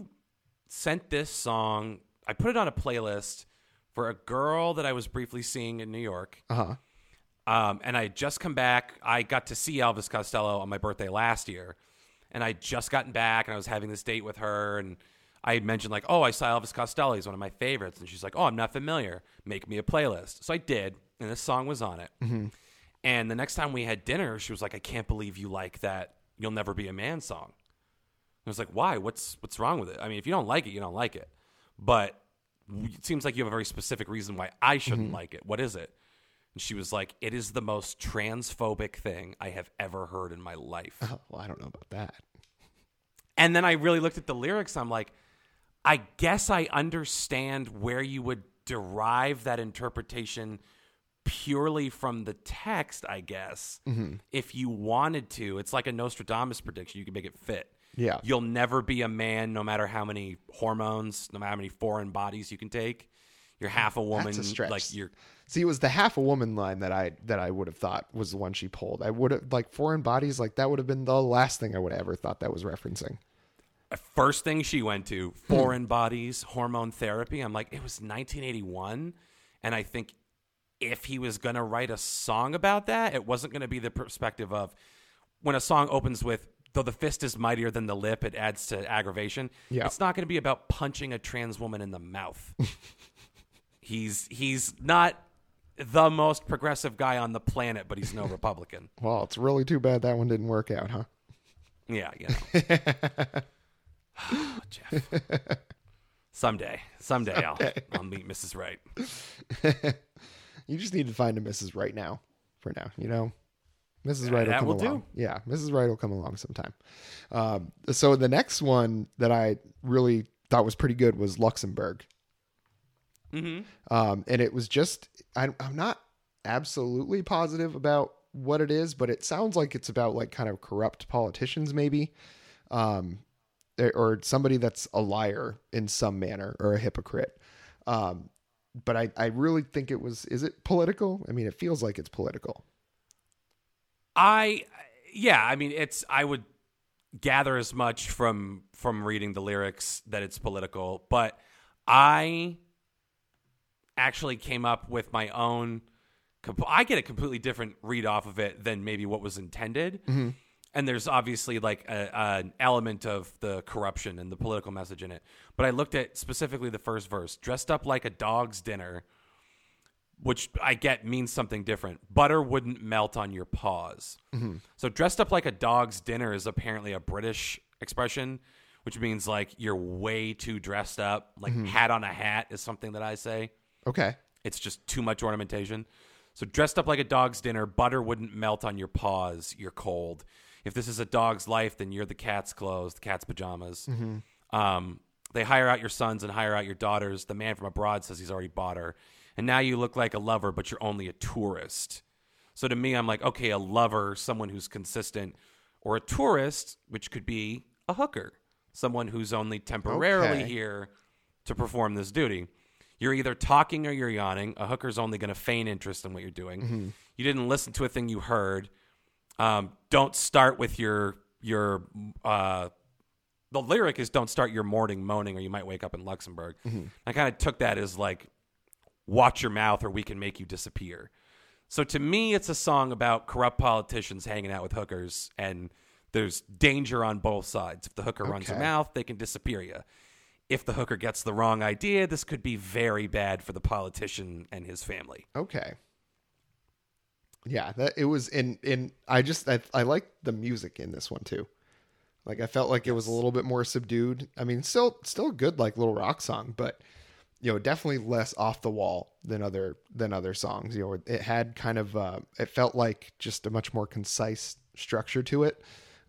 sent this song, I put it on a playlist for a girl that I was briefly seeing in New York. Uh huh. Um, and I had just come back. I got to see Elvis Costello on my birthday last year, and I just gotten back, and I was having this date with her, and I had mentioned like, "Oh, I saw Elvis Costello. He's one of my favorites," and she's like, "Oh, I'm not familiar. Make me a playlist." So I did, and this song was on it. Mm-hmm. And the next time we had dinner, she was like, "I can't believe you like that. You'll never be a man song." And I was like, "Why? What's what's wrong with it? I mean, if you don't like it, you don't like it. But it seems like you have a very specific reason why I shouldn't mm-hmm. like it. What is it?" And she was like, "It is the most transphobic thing I have ever heard in my life." Oh, well, I don't know about that. And then I really looked at the lyrics. I'm like, I guess I understand where you would derive that interpretation purely from the text, I guess. Mm-hmm. If you wanted to, it's like a Nostradamus prediction. You can make it fit. Yeah. You'll never be a man no matter how many hormones, no matter how many foreign bodies you can take. You're half a woman. That's a stretch. Like you're See, it was the half a woman line that I that I would have thought was the one she pulled. I would have like foreign bodies, like that would have been the last thing I would have ever thought that was referencing. First thing she went to foreign hmm. bodies hormone therapy i'm like it was 1981 and i think if he was going to write a song about that it wasn't going to be the perspective of when a song opens with though the fist is mightier than the lip it adds to aggravation Yeah. it's not going to be about punching a trans woman in the mouth he's he's not the most progressive guy on the planet but he's no republican Well, it's really too bad that one didn't work out, huh? Yeah, you know. Jeff. Someday, someday I'll I'll meet Mrs. Right. You just need to find a Mrs. Right now. For now, you know, Mrs. Right will come will do. along. Yeah, Mrs. Right will come along sometime. Um, so the next one that I really thought was pretty good was Luxembourg. Mm-hmm. um, and it was just I, i'm not absolutely positive about what it is but it sounds like it's about like kind of corrupt politicians maybe um, or- somebody that's a liar in some manner or a hypocrite. Um, but I, I really think it was is it political? I mean it feels like it's political. I yeah, I mean it's I would gather as much from from reading the lyrics that it's political, but I actually came up with my own comp- I get a completely different read off of it than maybe what was intended. And there's obviously like a, an element of the corruption and the political message in it. But I looked at specifically the first verse, dressed up like a dog's dinner, which I get means something different. Butter wouldn't melt on your paws. Mm-hmm. So dressed up like a dog's dinner is apparently a British expression, which means like you're way too dressed up. Like mm-hmm. hat on a hat is something that I say. okay It's just too much ornamentation. So dressed up like a dog's dinner, butter wouldn't melt on your paws. You're cold. If this is a dog's life, then you're the cat's clothes, the cat's pajamas. Um, they hire out your sons and hire out your daughters. The man from abroad says he's already bought her. And now you look like a lover, but you're only a tourist. So to me, I'm like, okay, a lover, someone who's consistent, or a tourist, which could be a hooker, someone who's only temporarily Okay. here to perform this duty. You're either talking or you're yawning. A hooker's only going to feign interest in what you're doing. You didn't listen to a thing you heard. Um, don't start with your your. Uh, the lyric is "Don't start your morning moaning, or you might wake up in Luxembourg." I kind of took that as like, "Watch your mouth, or we can make you disappear." So to me, it's a song about corrupt politicians hanging out with hookers, and there's danger on both sides. If the hooker runs her mouth, they can disappear you. If the hooker gets the wrong idea, this could be very bad for the politician and his family. Okay. Yeah, that it was in in I just I I like the music in this one too. Like I felt like it was a little bit more subdued. I mean, still still good like little rock song, but you know, definitely less off the wall than other than other songs. You know, it had kind of uh, it felt like just a much more concise structure to it,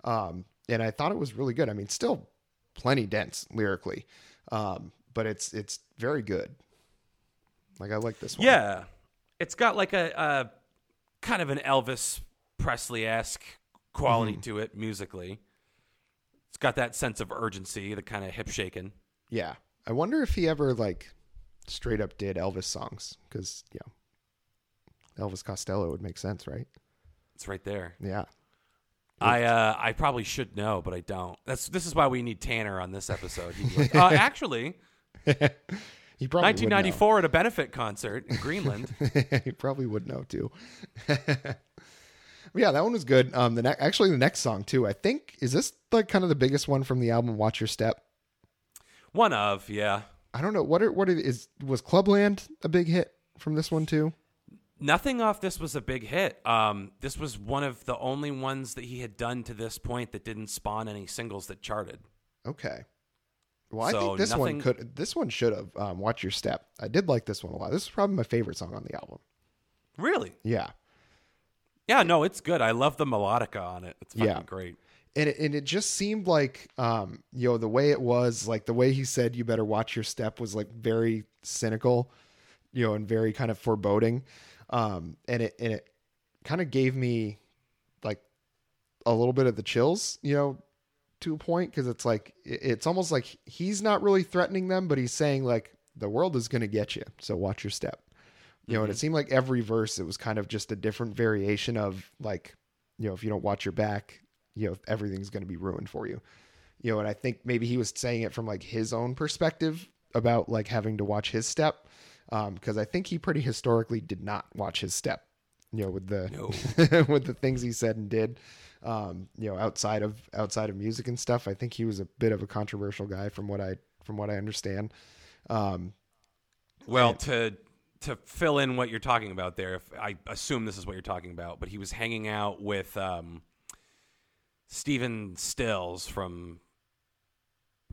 um, and I thought it was really good. I mean, still plenty dense lyrically, um, but it's it's very good. Like I like this one. Yeah, it's got like a, a kind of an Elvis Presley esque quality Mm-hmm. to it musically. It's got that sense of urgency, the kind of hip shaking. Yeah. I wonder if he ever like straight up did Elvis songs because you know Elvis Costello would make sense, right? It's right there. Yeah. I uh, I probably should know, but I don't. That's this is why we need Tanner on this episode. Like, uh, actually, He probably would know. 1994 at a benefit concert in Greenland. he probably would know too. yeah, that one was good. Um, the ne- actually the next song too. I think is this like kind of the biggest one from the album Watch Your Step. One of, yeah. I don't know what are, what it is. Was Clubland a big hit from this one too? Nothing off this was a big hit. Um, this was one of the only ones that he had done to this point that didn't spawn any singles that charted. Okay. Well, I So think this one could. This one should have. Um, Watch Your Step. I did like this one a lot. This is probably my favorite song on the album. Really? Yeah. Yeah, no, it's good. I love the melodica on it. It's fucking Yeah. great. and it, and it just seemed like um you know the way it was like the way he said you better watch your step was like very cynical you know and very kind of foreboding um and it and it kind of gave me like a little bit of the chills you know to a point because it's like it's almost like he's not really threatening them but he's saying like the world is going to get you so watch your step. You know and it seemed like every verse it was kind of just a different variation of like you know if you don't watch your back you know everything's going to be ruined for you. You know and i think maybe he was saying it from like his own perspective about like having to watch his step um because i think he pretty historically did not watch his step you know with the with the things he said and did um you know outside of outside of music and stuff i think he was a bit of a controversial guy from what i from what i understand um Well, to to fill in what you're talking about there, if I assume this is what you're talking about, but he was hanging out with um, Stephen Stills from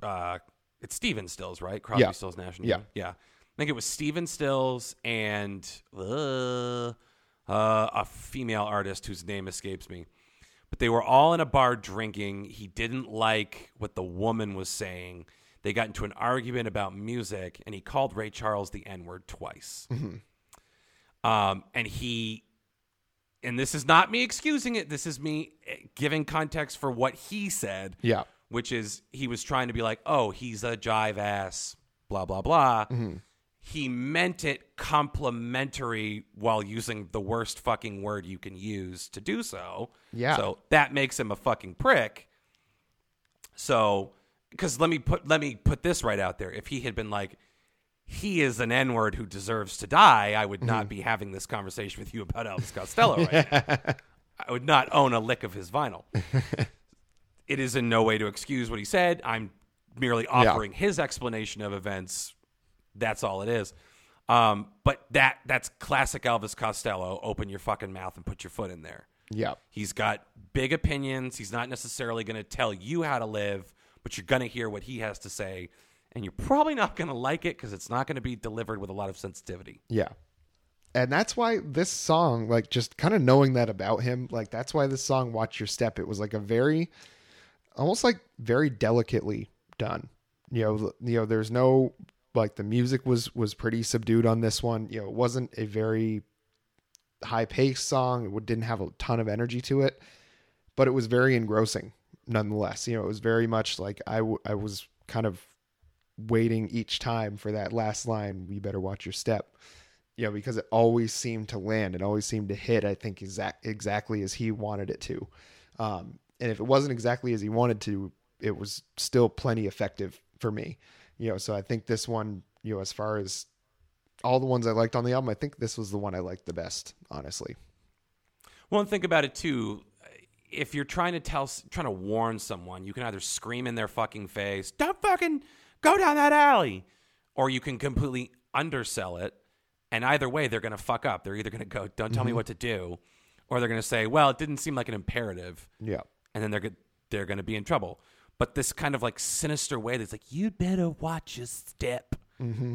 uh, it's Stephen Stills, right? Crosby, Yeah. Stills, and Yeah. Yeah. I think it was Stephen Stills and uh, uh, a female artist whose name escapes me. But they were all in a bar drinking. He didn't like what the woman was saying. They got into an argument about music, and he called Ray Charles the N word twice. Um, and he, and this is not me excusing it. This is me eh, giving context for what he said. yeah Which is he was trying to be like, oh, he's a jive ass, blah blah blah. He meant it complimentary while using the worst fucking word you can use to do so. Yeah. So that makes him a fucking prick. So, because let me put let me put this right out there. If he had been like, he is an N word who deserves to die, I would not mm-hmm. be having this conversation with you about Elvis Costello right. I would not own a lick of his vinyl. it is in no way to excuse what he said. I'm merely offering his explanation of events. That's all it is. Um, but that that's classic Elvis Costello. Open your fucking mouth and put your foot in there. yeah He's got big opinions. He's not necessarily going to tell you how to live, but you're going to hear what he has to say. And you're probably not going to like it because it's not going to be delivered with a lot of sensitivity. Yeah. And that's why this song, like just kind of knowing that about him, like that's why this song Watch Your Step, it was like a very almost like very delicately done. You know, you know, there's no like the music was was pretty subdued on this one. You know, it wasn't a very high paced song. It didn't have a ton of energy to it, but it was very engrossing nonetheless. You know, it was very much like I, w- I was kind of waiting each time for that last line, "We better watch your step." You know, because it always seemed to land. It always seemed to hit. I think exact exactly as he wanted it to. Um, and if it wasn't exactly as he wanted to, it was still plenty effective for me. You know, so I think this one, you know, as far as all the ones I liked on the album, I think this was the one I liked the best, honestly. Well, and think about it too. If you're trying to tell, trying to warn someone, you can either scream in their fucking face, "Don't fucking go down that alley," or you can completely undersell it. And either way, they're going to fuck up. They're either going to go, "Don't tell me mm-hmm. what to do," or they're going to say, "Well, it didn't seem like an imperative," Yeah. and then they're they're going to be in trouble. But this kind of like sinister way that's like, "You'd better watch your step."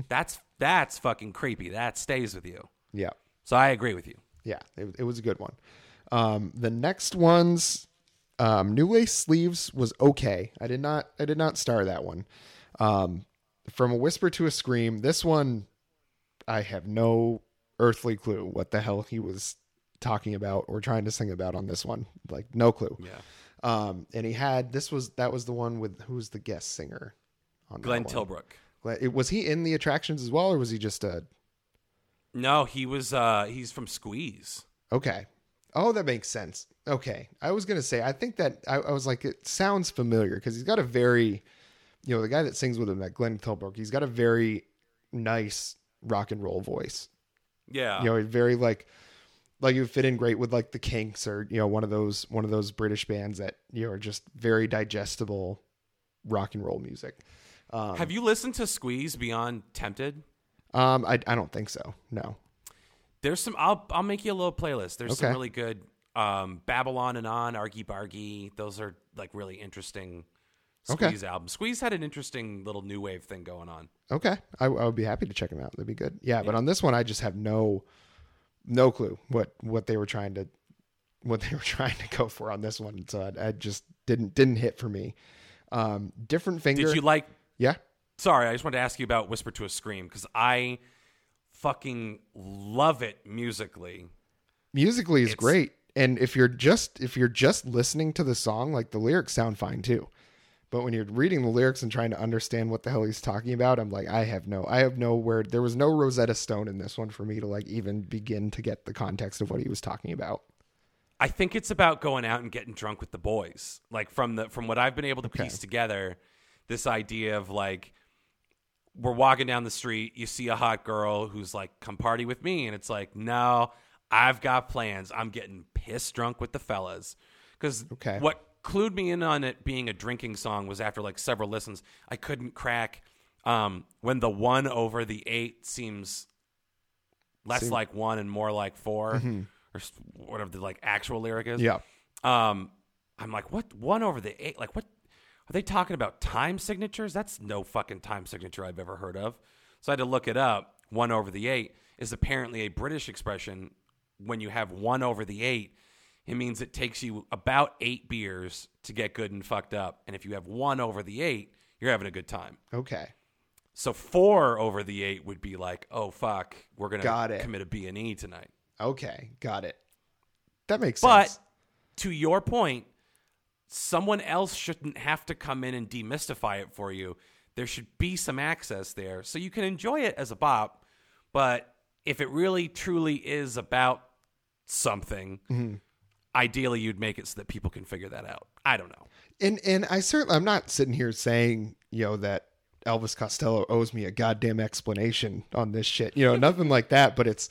That's that's fucking creepy. That stays with you. Yeah. So I agree with you. Yeah, it, it was a good one. Um, the next ones, um, New Lace Sleeves was okay. I did not, I did not star that one. Um, from a whisper to a scream, this one, I have no earthly clue what the hell he was talking about or trying to sing about on this one. Like no clue. Yeah. Um, and he had this was that was the one with who's the guest singer on Glenn? Tilbrook. Glenn- it- Was he in the attractions as well, or was he just a No, he was. uh He's from Squeeze. Okay. Oh, that makes sense. Okay. I was going to say, I think that I, I was like, it sounds familiar because he's got a very, you know, the guy that sings with him, that Glenn Tilbrook, he's got a very nice rock and roll voice. Yeah. You know, very like, like you would fit in great with like the Kinks or, you know, one of those, one of those British bands that, you know, are just very digestible rock and roll music. Um, Have you listened to Squeeze Beyond Tempted? um, I, I don't think so. No. There's some. I'll I'll make you a little playlist. There's some really good. Um, Babylon and on Argy Bargy. Those are like really interesting. Okay. Squeeze albums. Squeeze had an interesting little new wave thing going on. Okay, I, I would be happy to check them out. That'd be good. Yeah, but on this one, I just have no, no clue what what they were trying to, what they were trying to go for on this one. So I, I just didn't didn't hit for me. Um, different finger. Did you like? yeah. Sorry, I just wanted to ask you about Whisper to a Scream because I fucking love it musically. musically is It's- great and if you're just if you're just listening to the song like the lyrics sound fine too but when you're reading the lyrics and trying to understand what the hell he's talking about i'm like i have no i have no where there was no rosetta stone in this one for me to like even begin to get the context of what he was talking about I think it's about going out and getting drunk with the boys. Like from the from what I've been able to Okay. piece together, this idea of like we're walking down the street, you see a hot girl who's like, "Come party with me," and it's like, "No, I've got plans. I'm getting pissed drunk with the fellas." Because Okay. what clued me in on it being a drinking song was after like several listens, I couldn't crack um, when the one over the eight seems less Seem- like one and more like 4 or whatever the like actual lyric is. yeah Um, I'm like, what? One over the eight? Like, what? Are they talking about time signatures? That's no fucking time signature I've ever heard of. So I had to look it up. One over the eight is apparently a British expression. When you have one over the eight, it means it takes you about eight beers to get good and fucked up. And if you have one over the eight, you're having a good time. okay So four over the eight would be like, oh fuck, we're gonna Got it. commit a B and E tonight. okay got it that makes But sense But to your point, someone else shouldn't have to come in and demystify it for you. There should be some access there so you can enjoy it as a bop. But if it really truly is about something, Mm-hmm. Ideally you'd make it so that people can figure that out. I don't know. and and i certainly i'm not sitting here saying you know that elvis costello owes me a goddamn explanation on this shit you know nothing like that but it's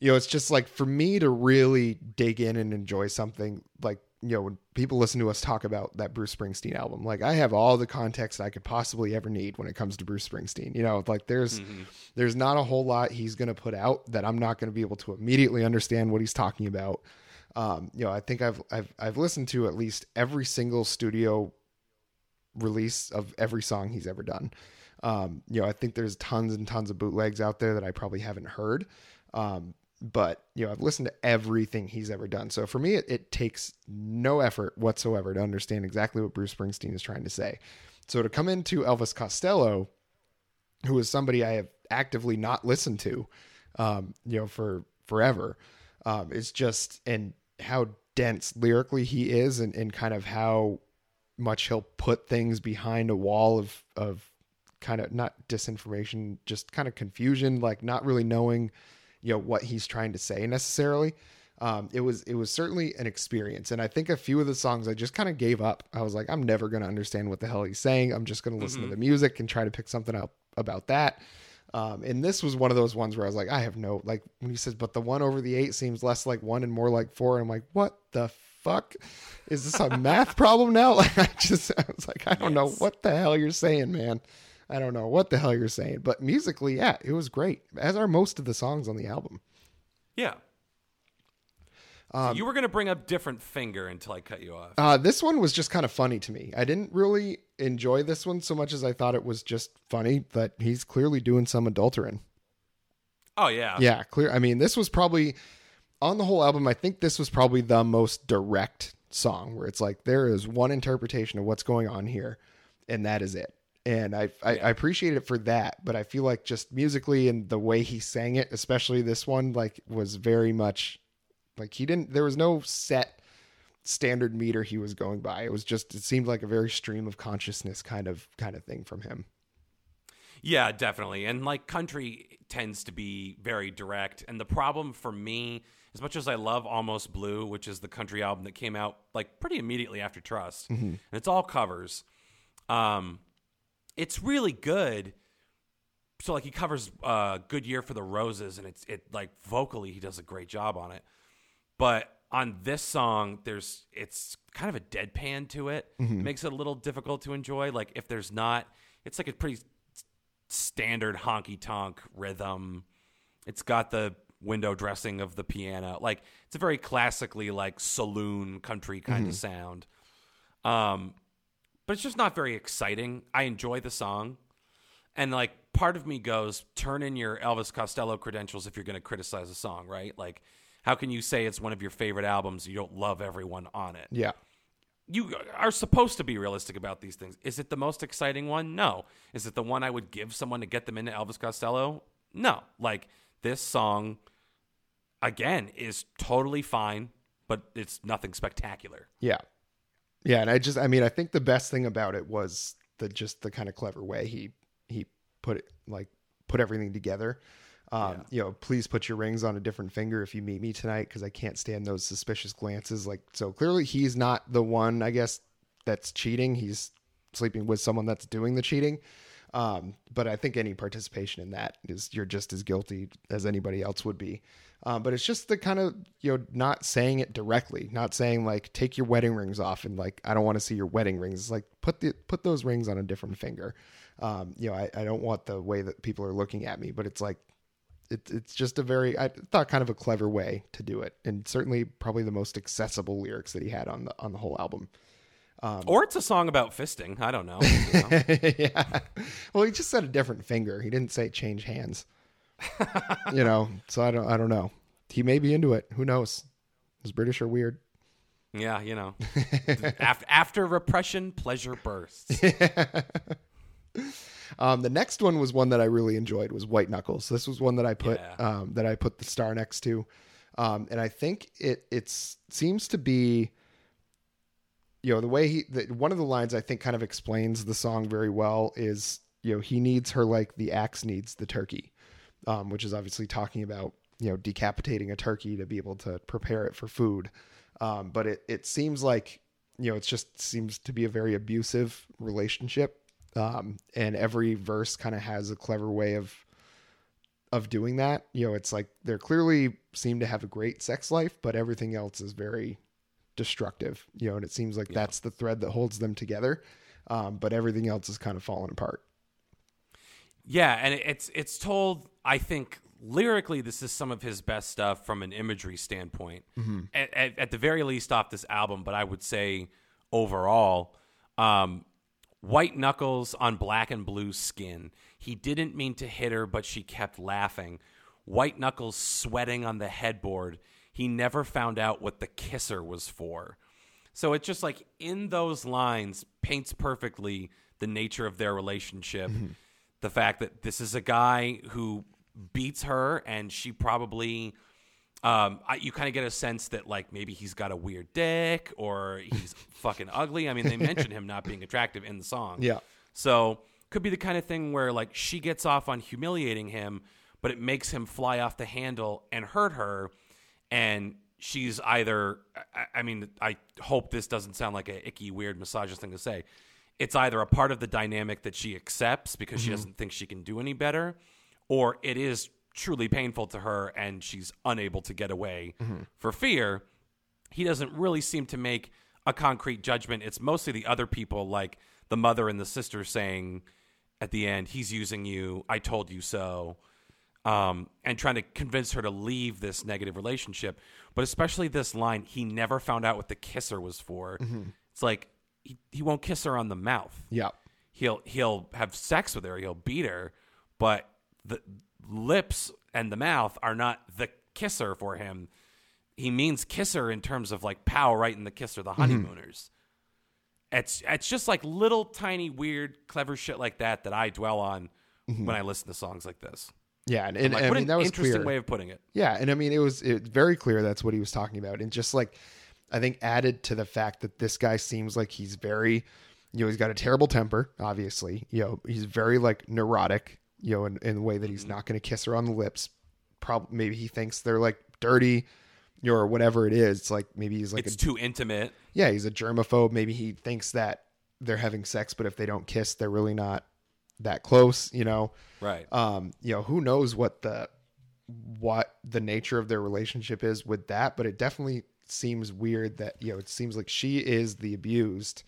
you know it's just like for me to really dig in and enjoy something like you know when people listen to us talk about that bruce springsteen album like i have all the context i could possibly ever need when it comes to bruce springsteen you know like there's mm-hmm. there's not a whole lot he's going to put out that i'm not going to be able to immediately understand what he's talking about um, you know, I think I've I've I've listened to at least every single studio release of every song he's ever done. Um, you know, I think there's tons and tons of bootlegs out there that I probably haven't heard. Um, but you know, I've listened to everything he's ever done. So for me, it, it takes no effort whatsoever to understand exactly what Bruce Springsteen is trying to say. So to come into Elvis Costello, who is somebody I have actively not listened to, um, you know, for forever. Um, it's just and how dense lyrically he is, and, and kind of how much he'll put things behind a wall of of kind of not disinformation, just kind of confusion, like not really knowing, you know, what he's trying to say necessarily. Um, it was it was certainly an experience, and I think a few of the songs I just kind of gave up. I was like, I'm never going to understand what the hell he's saying. I'm just going to listen to the music and try to pick something up about that. Um, and this was one of those ones where I was like, I have no like when he says, but the one over the eight seems less like one and more like four. And I'm like, what the fuck? Is this a math problem now? Like I just I was like, I don't know what the hell you're saying, man. I don't know what the hell you're saying. But musically, yeah, it was great. As are most of the songs on the album. Yeah. Um, So you were going to bring up different finger until I cut you off. Uh, this one was just kind of funny to me. I didn't really enjoy this one so much as I thought it was just funny that he's clearly doing some adulterin. Oh yeah. Yeah, clear. I mean, this was probably on the whole album. I think this was probably the most direct song where it's like there is one interpretation of what's going on here, and that is it. And I, I, I appreciate it for that, but I feel like just musically and the way he sang it, especially this one, like was very much like he didn't. There was no set standard meter he was going by. It was just it seemed like a very stream of consciousness kind of kind of thing from him. Yeah, definitely. And like country tends to be very direct. And the problem for me, as much as I love Almost Blue, which is the country album that came out like pretty immediately after Trust, and it's all covers. Um, it's really good. So like he covers uh, "Good Year for the Roses," and it's it like vocally he does a great job on it. But on this song, there's it's kind of a deadpan to it. Makes it a little difficult to enjoy. Like if there's not, it's like a pretty standard honky tonk rhythm. It's got the window dressing of the piano. Like it's a very classically like saloon country kind of sound. Um, but it's just not very exciting. I enjoy the song. And like part of me goes, turn in your Elvis Costello credentials if you're going to criticize a song, right? Like, how can you say it's one of your favorite albums? You don't love everyone on it. Yeah. You are supposed to be realistic about these things. Is it the most exciting one? No. Is it the one I would give someone to get them into Elvis Costello? No. Like this song, again, is totally fine, but it's nothing spectacular. Yeah. Yeah, and I just I mean I think the best thing about it was the just the kind of clever way he he put it like put everything together. Um, you know, please put your rings on a different finger if you meet me tonight because I can't stand those suspicious glances. Like, so clearly he's not the one, I guess, that's cheating. He's sleeping with someone that's doing the cheating. Um, but I think any participation in that is you're just as guilty as anybody else would be. Um, but it's just the kind of you know not saying it directly, not saying like take your wedding rings off and like I don't want to see your wedding rings. It's like put the put those rings on a different finger. Um, you know I, I don't want the way that people are looking at me, but it's like it, it's just a very I thought kind of a clever way to do it, and certainly probably the most accessible lyrics that he had on the on the whole album. Um, or it's a song about fisting. I don't know. you know? yeah. Well, he just said a different finger. He didn't say change hands. you know, so I don't I don't know. He may be into it. Who knows? Is British are weird. Yeah, you know. after, after repression, pleasure bursts. Um, the next one was one that I really enjoyed was White Knuckles. This was one that I put Yeah. um, that I put the star next to, um, and I think it it's seems to be, you know, the way he the, one of the lines I think kind of explains the song very well is you know he needs her like the axe needs the turkey, um, which is obviously talking about you know decapitating a turkey to be able to prepare it for food, um, but it it seems like you know it just seems to be a very abusive relationship um, and every verse kind of has a clever way of of doing that. You know, it's like they're clearly seem to have a great sex life, but everything else is very destructive. You know, and it seems like that's the thread that holds them together. Um, but everything else is kind of falling apart. Yeah, and it's it's told. I think lyrically, this is some of his best stuff from an imagery standpoint. At, at, at the very least, off this album, but I would say overall, um, white knuckles on black and blue skin. He didn't mean to hit her, but she kept laughing. White knuckles sweating on the headboard. He never found out what the kisser was for. So it's just like in those lines paints perfectly the nature of their relationship. Mm-hmm. The fact that this is a guy who beats her and she probably um, I, you kind of get a sense that like maybe he's got a weird dick or he's fucking ugly. I mean, they mention him not being attractive in the song. Yeah. So could be the kind of thing where like she gets off on humiliating him, but it makes him fly off the handle and hurt her, and she's either. I, I mean, I hope this doesn't sound like a icky, weird, misogynist thing to say. It's either a part of the dynamic that she accepts because she doesn't think she can do any better, or it is truly painful to her and she's unable to get away for fear he doesn't really seem to make a concrete judgment. It's mostly the other people, like the mother and the sister, saying at the end, "He's using you. I told you so," um, and trying to convince her to leave this negative relationship. But especially this line, "He never found out what the kisser was for." It's like he, he won't kiss her on the mouth Yeah. he'll he'll have sex with her, he'll beat her, but the lips and the mouth are not the kisser for him. He means kisser in terms of like pow right in the kisser, the mm-hmm. honeymooners. It's it's just like little tiny weird clever shit like that that I dwell on mm-hmm. when I listen to songs like this. Yeah, and, and Like, I mean an that was interesting clear. way of putting it. Yeah, and I mean it was it, very clear that's what he was talking about, and just like I think added to the fact that this guy seems like he's very, you know, he's got a terrible temper. Obviously, you know, he's very like neurotic, you know, in, in the way that he's not going to kiss her on the lips. Probably maybe he thinks they're like dirty, you know, or whatever it is. It's like maybe he's like It's a, too intimate. yeah, he's a germaphobe. Maybe he thinks that they're having sex, but if they don't kiss, they're really not that close. You know, Right. um you know who knows what the what the nature of their relationship is with that but it definitely seems weird that you know it seems like she is the abused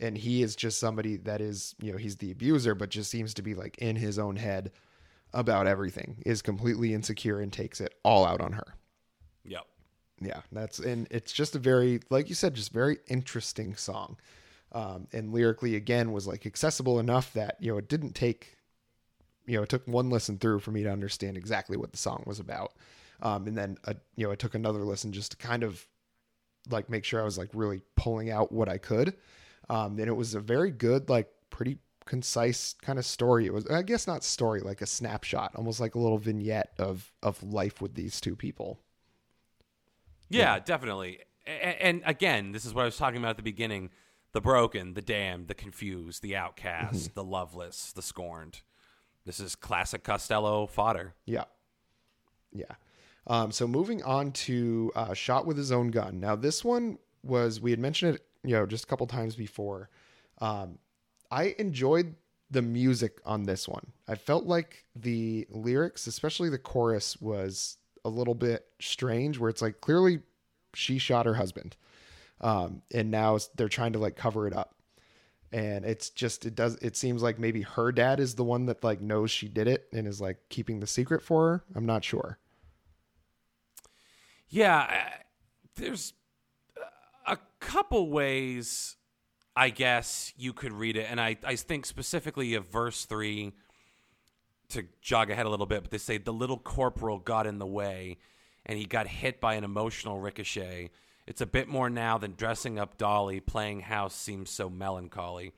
and he is just somebody that is you know he's the abuser but just seems to be like in his own head about everything is completely insecure and takes it all out on her. Yep. yeah that's and it's just a very like you said just very interesting song. Um and lyrically again was like accessible enough that you know it didn't take you know it took one listen through for me to understand exactly what the song was about. Um and then uh, you know i took another listen just to kind of like make sure i was like really pulling out what i could um and it was a very good like pretty concise kind of story it was i guess not story like a snapshot almost like a little vignette of of life with these two people Yeah, definitely. A- a- And again, this is what I was talking about at the beginning: the broken, the damned, the confused, the outcast, the loveless, the scorned. This is classic Costello fodder. Yeah. Yeah. Um, so moving on to uh, shot with his own gun. Now this one was we had mentioned it, you know, just a couple times before. Um, I enjoyed the music on this one. I felt like the lyrics, especially the chorus, was a little bit strange. Where it's like clearly she shot her husband, um, and now they're trying to like cover it up and it's just it does it seems like maybe her dad is the one that like knows she did it and is like keeping the secret for her i'm not sure Yeah, I- there's couple ways, I guess, you could read it. And I, I think specifically of verse 3 to jog ahead a little bit, but they say the little corporal got in the way and he got hit by an emotional ricochet. It's a bit more now than dressing up Dolly, playing house seems so melancholy.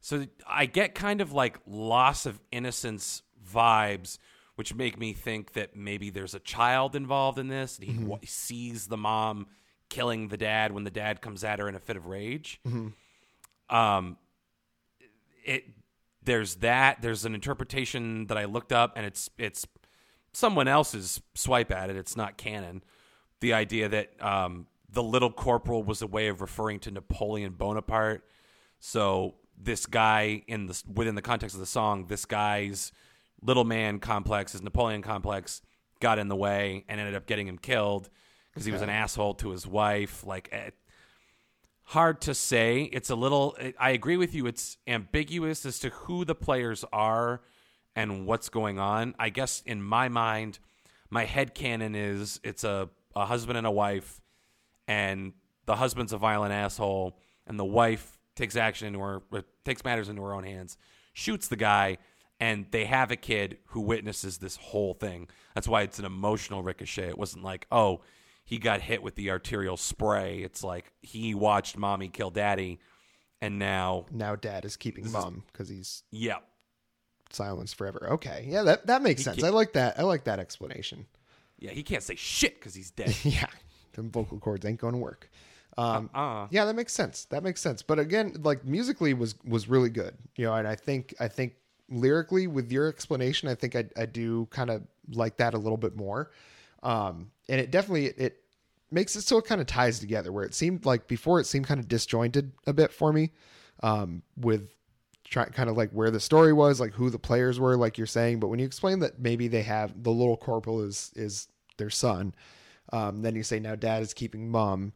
So I get kind of like loss of innocence vibes, which make me think that maybe there's a child involved in this. And he mm-hmm. wa- sees the mom killing the dad when the dad comes at her in a fit of rage. Um, it there's that. There's an interpretation that I looked up, and it's it's someone else's swipe at it. It's not canon. The idea that um, the little corporal was a way of referring to Napoleon Bonaparte. So this guy in the within the context of the song, this guy's little man complex, his Napoleon complex, got in the way and ended up getting him killed because he was an asshole to his wife. Like, eh, hard to say. It's a little. I agree with you. It's ambiguous as to who the players are and what's going on. I guess in my mind, my head canon is it's a, a husband and a wife, and the husband's a violent asshole, and the wife takes action into her uh, takes matters into her own hands, shoots the guy, and they have a kid who witnesses this whole thing. That's why it's an emotional ricochet. It wasn't like, oh, he got hit with the arterial spray. It's like he watched mommy kill daddy, and now, now dad is keeping mom because he's yeah, silenced forever. Okay. Yeah that that makes sense. i like that. I like that explanation. Yeah, he can't say shit because he's dead. yeah. Them vocal cords ain't going to work. Um uh, yeah that makes sense. That makes sense. But again like musically was was really good you know and i think i think lyrically with your explanation i think i, I do kind of like that a little bit more um and it definitely it makes it so it kind of ties together where it seemed like before it seemed kind of disjointed a bit for me um with try kind of like where the story was like who the players were like you're saying. But when you explain that maybe they have the little corporal is is their son um then you say now dad is keeping mom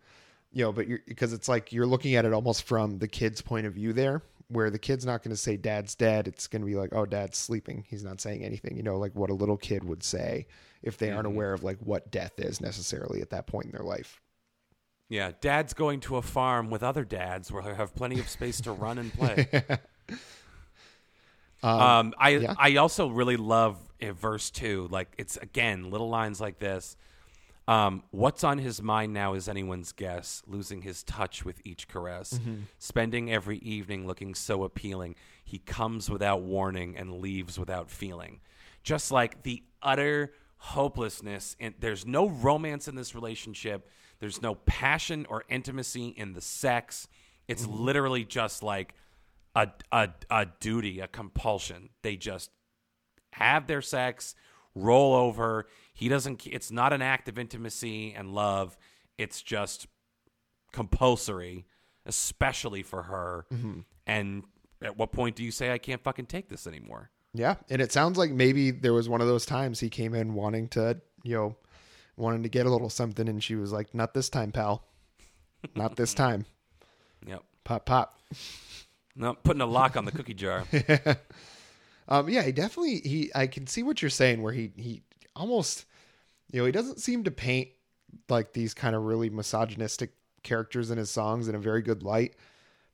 you know but you're because it's like you're looking at it almost from the kid's point of view there where the kid's not going to say dad's dead. It's going to be like oh dad's sleeping. He's not saying anything. You know like what a little kid would say if they aren't aware of like what death is necessarily at that point in their life yeah, dad's going to a farm with other dads where they have plenty of space to run and play. um, I yeah. I also really love verse two. Like it's again little lines like this. Um, what's on his mind now is anyone's guess, losing his touch with each caress, spending every evening looking so appealing. He comes without warning and leaves without feeling. Just like the utter hopelessness, and there's no romance in this relationship, there's no passion or intimacy in the sex. It's mm-hmm. literally just like a, a, a duty, a compulsion. They just have their sex, roll over. He doesn't. It's not an act of intimacy and love. It's just compulsory, especially for her. Mm-hmm. And at what point do you say I can't fucking take this anymore? Yeah, and it sounds like maybe there was one of those times he came in wanting to, you know, wanting to get a little something, and she was like, "Not this time, pal. Not this time. Yep. Pop, pop." No, putting a lock on the cookie jar. Um, yeah, he definitely he. I can see what you're saying, where he he almost, you know, he doesn't seem to paint like these kind of really misogynistic characters in his songs in a very good light,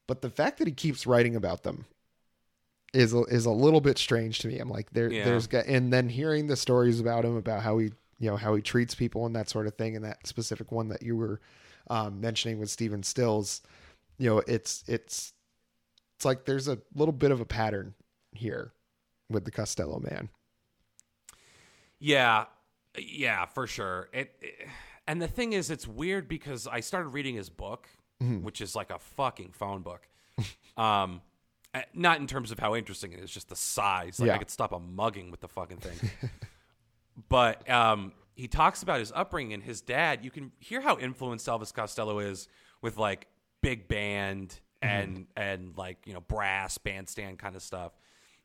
but the fact that he keeps writing about them is a- is a little bit strange to me. I'm like, there, Yeah. there's and then hearing the stories about him about how he, you know, how he treats people and that sort of thing, and that specific one that you were um, mentioning with Stephen Stills, you know, it's it's it's like there's a little bit of a pattern here with the Costello man. Yeah, yeah, for sure. It, it- and the thing is, it's weird because I started reading his book, which is like a fucking phone book. um, not in terms of how interesting it is, just the size. Like Yeah. I could stop a mugging with the fucking thing. but um, he talks about his upbringing and his dad. You can hear how influenced Elvis Costello is with like big band and and like you know brass bandstand kind of stuff.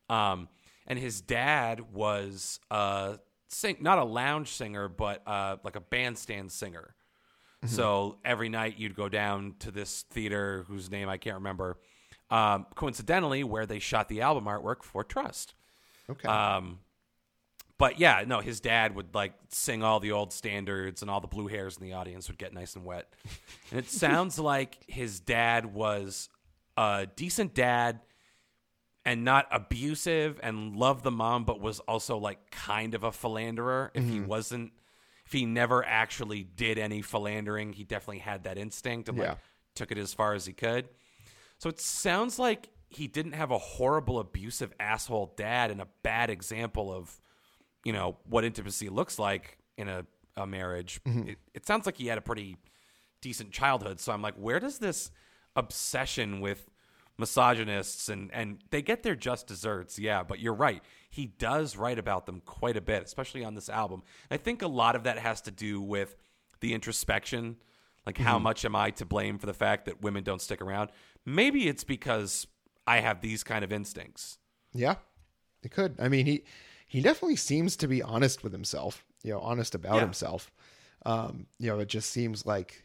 Um, and his dad was uh sing not a lounge singer, but uh like a bandstand singer. So every night you'd go down to this theater whose name I can't remember. Um, coincidentally, where they shot the album artwork for Trust. Okay. Um, but yeah, no, his dad would like sing all the old standards, and all the blue hairs in the audience would get nice and wet. And it sounds like his dad was a decent dad and not abusive and loved the mom, but was also like kind of a philanderer. If he wasn't, if he never actually did any philandering, he definitely had that instinct and Yeah. like took it as far as he could. So it sounds like he didn't have a horrible, abusive asshole dad and a bad example of, you know, what intimacy looks like in a, a marriage. Mm-hmm. It, it sounds like he had a pretty decent childhood. So I'm like, where does this obsession with misogynists and and they get their just desserts, yeah, but you're right. He does write about them quite a bit, especially on this album. I think a lot of that has to do with the introspection. Like how mm-hmm. much am I to blame for the fact that women don't stick around? Maybe it's because I have these kind of instincts. Yeah, it could. I mean, he he definitely seems to be honest with himself. You know, honest about Yeah. himself. Um, you know, it just seems like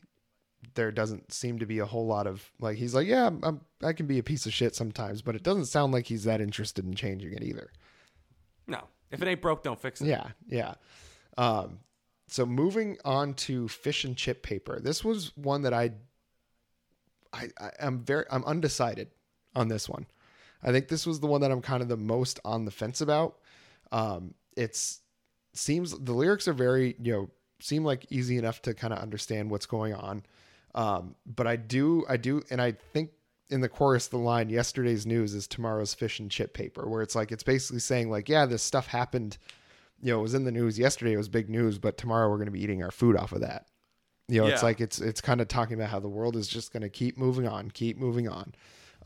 there doesn't seem to be a whole lot of like he's like, yeah, I'm, I'm I can be a piece of shit sometimes, but it doesn't sound like he's that interested in changing it either. No. If it ain't broke, don't fix it. Yeah, yeah. Um, so moving on to fish and chip paper. This was one that I, I, I am very, I'm undecided on this one. I think this was the one that I'm kind of the most on the fence about. Um, it's seems the lyrics are very, you know, seem like easy enough to kind of understand what's going on. Um, but I do, I do, and I think in the chorus, the line "Yesterday's news is tomorrow's fish and chip paper," where it's like it's basically saying like, yeah, this stuff happened. You know, it was in the news yesterday. It was big news, but tomorrow we're going to be eating our food off of that. You know, it's like it's it's kind of talking about how the world is just going to keep moving on, keep moving on,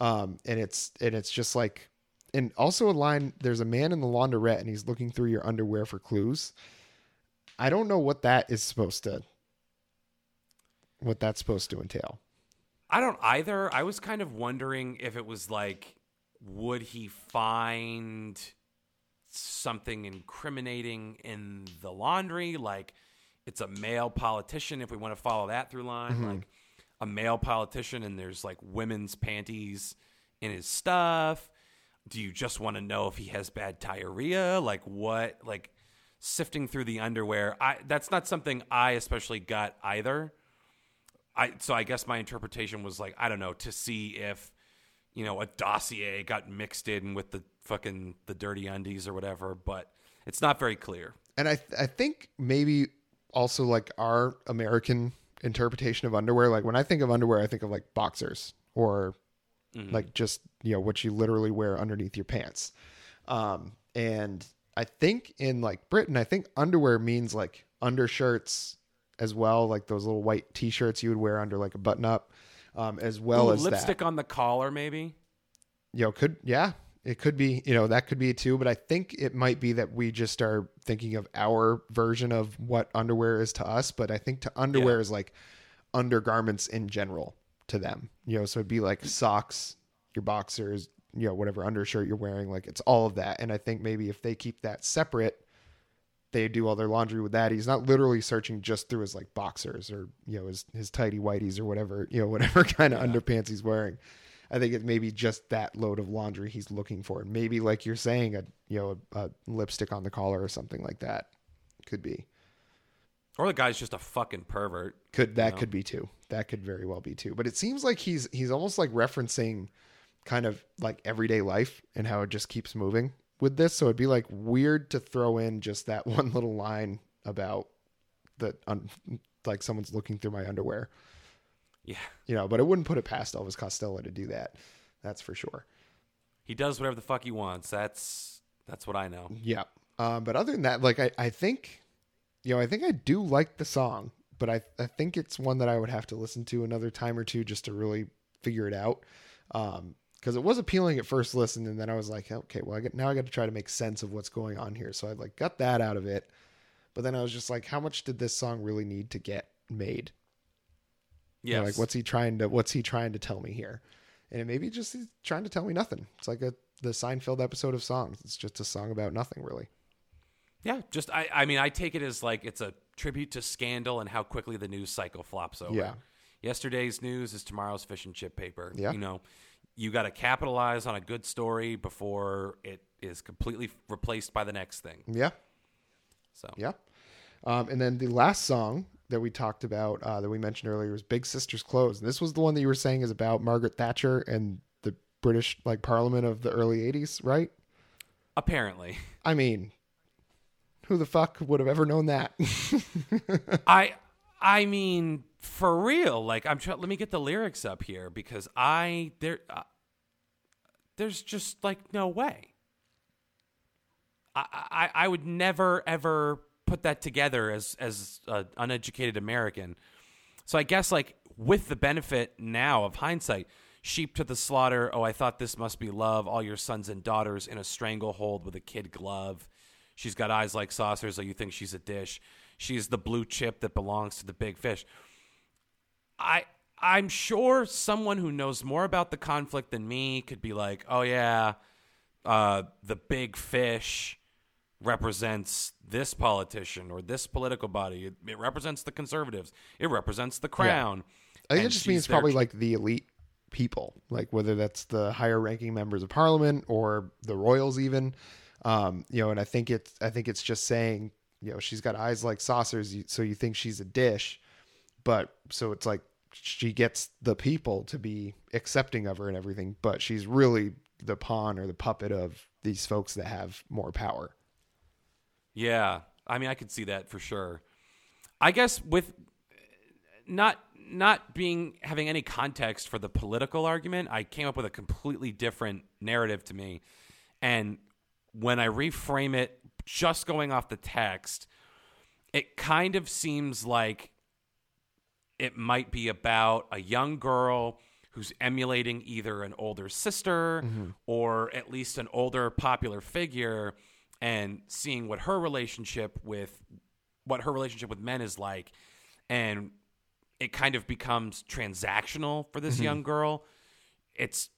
um, and it's and it's just like, and also a line. There's a man in the laundrette, and he's looking through your underwear for clues. I don't know what that is supposed to, what that's supposed to entail. I don't either. I was kind of wondering if it was like, would he find something incriminating in the laundry? Like, it's a male politician, if we want to follow that through line. Mm-hmm. Like, a male politician, and there's like women's panties in his stuff. Do you just want to know if he has bad diarrhea? Like, what? Like, sifting through the underwear. I that's not something I especially got either. I so I guess my interpretation was like I don't know to see if you know a dossier got mixed in with the fucking the dirty undies or whatever. But It's not very clear. and I I think maybe also like our American interpretation of underwear. Like when I think of underwear, I think of like boxers or like just you know what you literally wear underneath your pants. Um, and I think in like Britain, I think underwear means like undershirts as well, like those little white T-shirts you would wear under like a button-up, um, as well Ooh, as lipstick that. on the collar, maybe. Know, could yeah, it could be. You know, that could be it too. But I think it might be that we just are thinking of our version of what underwear is to us. But I think to underwear Yeah. is like undergarments in general to them. You know, so it'd be like socks, your boxers, you know, whatever undershirt you're wearing. Like it's all of that. And I think maybe if they keep that separate, they do all their laundry with that. He's not literally searching just through his like boxers or you know his his tidy whities or whatever you know whatever kind of underpants he's wearing. I think it may be just that load of laundry he's looking for. Maybe like you're saying a you know a, a lipstick on the collar or something like that could be. Or the guy's just a fucking pervert. Could that know? could be too. That could very well be too. But it seems like he's he's almost like referencing kind of like everyday life and how it just keeps moving with this. So it'd be like weird to throw in just that one little line about that un, like someone's looking through my underwear, Yeah. you know. But it wouldn't put it past Elvis Costello to do that. That's for sure. He does whatever the fuck he wants. That's that's what I know. Yeah. Um, but other than that, like I, I think, you know, I think I do like the song, but I, I think it's one that I would have to listen to another time or two just to really figure it out. Um, because it was appealing at first listen, and then I was like, okay, well, I get now I got to try to make sense of what's going on here. So I like got that out of it, but then I was just like, how much did this song really need to get made? You know, like what's he trying to what's he trying to tell me here? And it maybe just he's trying to tell me nothing. It's like a the Seinfeld episode of songs. It's just a song about nothing really. Yeah, just I I mean I take it as like it's a tribute to scandal and how quickly the news cycle flops over. Yeah. Yesterday's news is tomorrow's fish and chip paper. Yeah. You know, you got to capitalize on a good story before it is completely replaced by the next thing. Yeah. So Yeah. Um, and then the last song that we talked about uh, that we mentioned earlier was Big Sister's Clothes. And this was the one that you were saying is about Margaret Thatcher and the British like Parliament of the early 80s, right? apparently, I mean, who the fuck would have ever known that? I I mean for real, like I'm trying. Let me get the lyrics up here because I there uh, there's just like no way. I, I I would never ever put that together as as an uneducated American. So I guess like with the benefit now of hindsight, sheep to the slaughter. Oh, I thought this must be love. All your sons and daughters in a stranglehold with a kid glove. She's got eyes like saucers, so you think she's a dish. She's the blue chip that belongs to the big fish. I I'm sure someone who knows more about the conflict than me could be like, "Oh yeah, uh, the big fish represents this politician or this political body. It, it represents the conservatives. It represents the crown." I think And it just means probably like the elite people, like whether that's the higher ranking members of parliament or the royals even. Um, you know, and I think it's I think it's just saying, you know, she's got eyes like saucers, so you think she's a dish, but so it's like she gets the people to be accepting of her and everything, but she's really the pawn or the puppet of these folks that have more power. Yeah, I mean, I could see that for sure. I guess with not not being having any context for the political argument, I came up with a completely different narrative to me. And when I reframe it, just going off the text, it kind of seems like it might be about a young girl who's emulating either an older sister mm-hmm. or at least an older popular figure and seeing what her relationship with what her relationship with men is like and it kind of becomes transactional for this mm-hmm. young girl. It's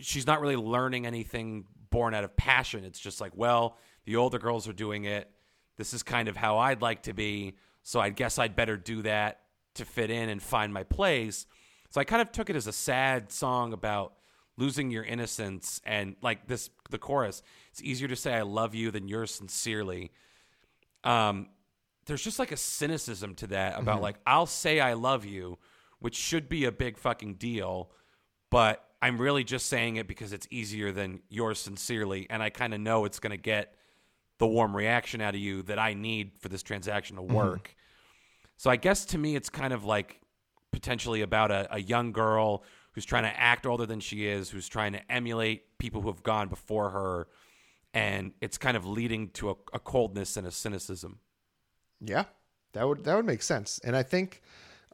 she's not really learning anything born out of passion. It's just like well the older girls are doing it. This is kind of how I'd like to be. So I guess I'd better do that to fit in and find my place. So I kind of took it as a sad song about losing your innocence and like this the chorus it's easier to say I love you than yours sincerely. Um there's just like a cynicism to that about like I'll say I love you, which should be a big fucking deal, but I'm really just saying it because it's easier than yours sincerely, and I kind of know it's gonna get the warm reaction out of you that I need for this transaction to work. So I guess to me, it's kind of like potentially about a, a young girl who's trying to act older than she is, who's trying to emulate people who have gone before her, and it's kind of leading to a, a coldness and a cynicism. Yeah, that would that would make sense. And I think,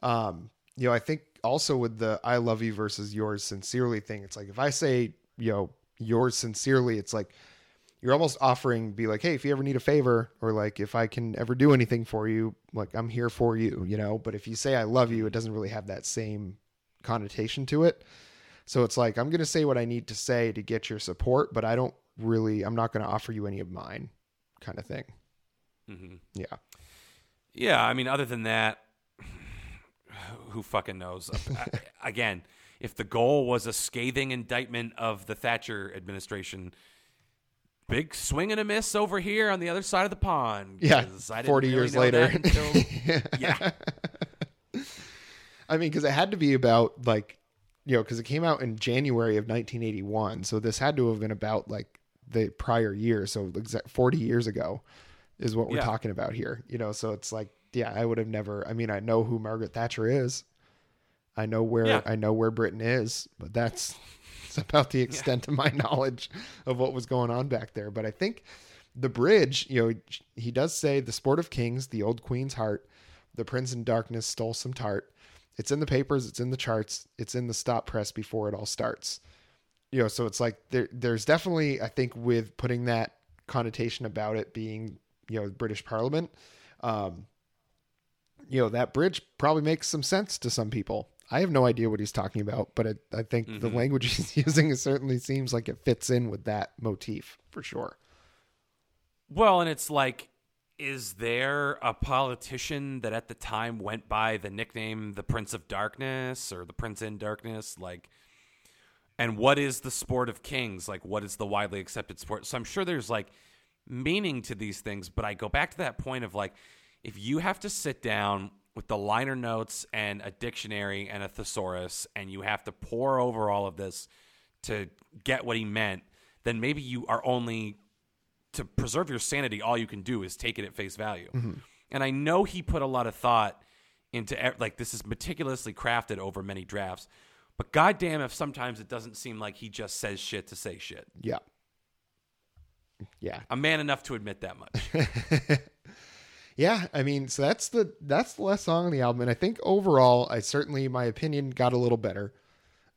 um, you know, I think also with the "I love you" versus "yours sincerely" thing, it's like if I say, you know, yours sincerely, it's like you're almost offering, be like, hey, if you ever need a favor, or like if I can ever do anything for you, like I'm here for you, you know. But if you say "I love you," it doesn't really have that same connotation to it. So it's like I'm going to say what I need to say to get your support, but I don't really, I'm not going to offer you any of mine, kind of thing. Mm-hmm. Yeah. Yeah, I mean, other than that, who fucking knows? Again, if the goal was a scathing indictment of the Thatcher administration, big swing and a miss over here on the other side of the pond. Yeah, 'cause I didn't 40 really years later. until- yeah, I mean, because it had to be about like, you know, because it came out in January of 1981, so this had to have been about like the prior year, so exact 40 years ago, is what we're Yeah. talking about here. You know, so it's like, yeah, I would have never. I mean, I know who Margaret Thatcher is. I know where Yeah. I know where Britain is, but that's it's about the extent of my knowledge of what was going on back there. But I think the bridge, you know, he does say the sport of kings, the old queen's heart, the prince in darkness stole some tart. It's in the papers, it's in the charts, it's in the stop press before it all starts. You know, so it's like there there's definitely I think with putting that connotation about it being, you know, British Parliament, um, you know, that bridge probably makes some sense to some people. I have no idea what he's talking about, but it, I think the language he's using certainly seems like it fits in with that motif for sure. Well, and it's like, is there a politician that at the time went by the nickname the Prince of Darkness or the Prince in Darkness? Like, and what is the sport of kings? Like, what is the widely accepted sport? So I'm sure there's like meaning to these things, but I go back to that point of like, if you have to sit down with the liner notes and a dictionary and a thesaurus and you have to pour over all of this to get what he meant, then maybe you are only to preserve your sanity, all you can do is take it at face value. Mm-hmm. And I know he put a lot of thought into like this is meticulously crafted over many drafts. But goddamn, if sometimes it doesn't seem like he just says shit to say shit. Yeah. Yeah. I'm man enough to admit that much. Yeah, I mean, so that's the that's the last song on the album, and I think overall, I certainly my opinion got a little better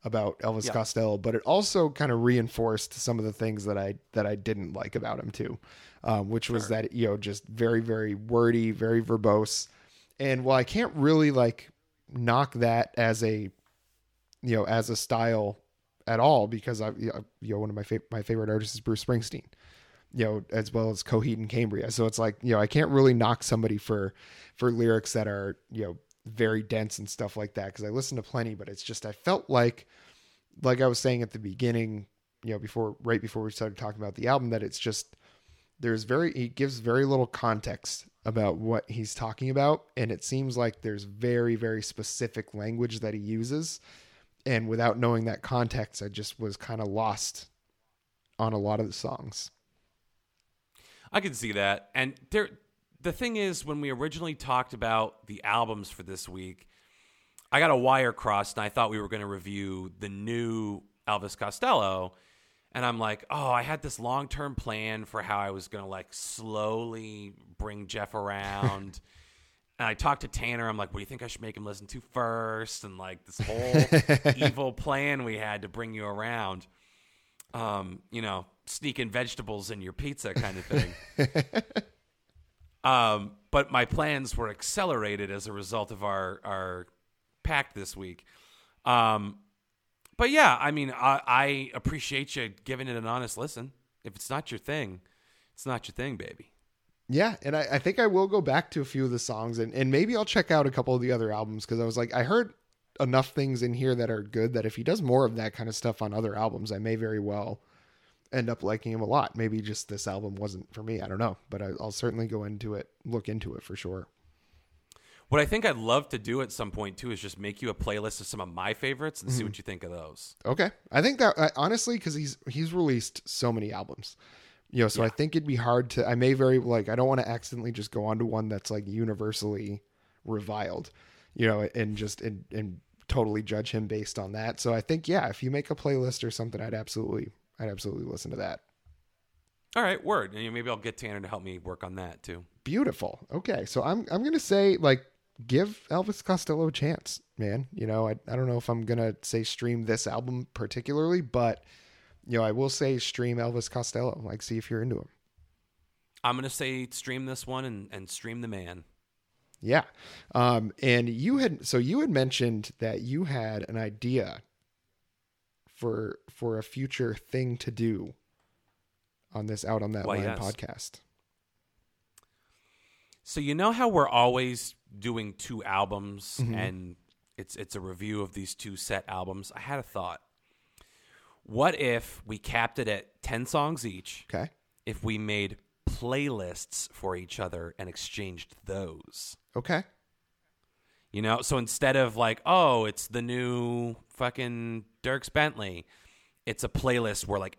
about Elvis Yeah. Costello, but it also kind of reinforced some of the things that I that I didn't like about him too, um, which was that you know just very very wordy, very verbose, and while I can't really like knock that as a you know as a style at all because I you know, you know one of my fa- my favorite artists is Bruce Springsteen you know, as well as Coheed and Cambria. So it's like, you know, I can't really knock somebody for for lyrics that are, you know, very dense and stuff like that because I listen to plenty, but it's just I felt like like I was saying at the beginning, you know, before right before we started talking about the album that it's just there's very he gives very little context about what he's talking about and it seems like there's very very specific language that he uses and without knowing that context I just was kind of lost on a lot of the songs. I can see that. And there the thing is when we originally talked about the albums for this week, I got a wire crossed and I thought we were going to review the new Elvis Costello. And I'm like, oh, I had this long term plan for how I was going to like slowly bring Jeff around. and I talked to Tanner. I'm like, what do you think I should make him listen to first? And like this whole evil plan we had to bring you around. Um, you know, sneaking vegetables in your pizza kind of thing. Um, but my plans were accelerated as a result of our our pact this week. Um, but yeah, I mean, I, I appreciate you giving it an honest listen. If it's not your thing, it's not your thing, baby. Yeah, and I, I think I will go back to a few of the songs and, and maybe I'll check out a couple of the other albums because I was like, I heard enough things in here that are good that if he does more of that kind of stuff on other albums, I may very well end up liking him a lot. Maybe just this album wasn't for me. I don't know, but I, I'll certainly go into it, look into it for sure. What I think I'd love to do at some point too is just make you a playlist of some of my favorites and see mm-hmm. what you think of those. Okay, I think that I, honestly, because he's he's released so many albums, You know, so I think it'd be hard to. I may very like. I don't want to accidentally just go onto one that's like universally reviled, you know, and just and and totally judge him based on that. So I think yeah, if you make a playlist or something, I'd absolutely, I'd absolutely listen to that. All right, word. Maybe I'll get Tanner to help me work on that too. Beautiful. Okay, so I'm I'm gonna say like give Elvis Costello a chance, man. You know, I I don't know if I'm gonna say stream this album particularly, but you know, I will say stream Elvis Costello. Like, see if you're into him. I'm gonna say stream this one and, and stream the man. Yeah. Um, and you had so you had mentioned that you had an idea for for a future thing to do on this out on that Why, line yes. podcast. So you know how we're always doing two albums Mm-hmm. and it's it's a review of these two set albums. I had a thought. What if we capped it at 10 songs each? Okay. If we made playlists for each other and exchanged those. Okay. You know, so instead of like, oh, it's the new fucking Dierks Bentley, it's a playlist where like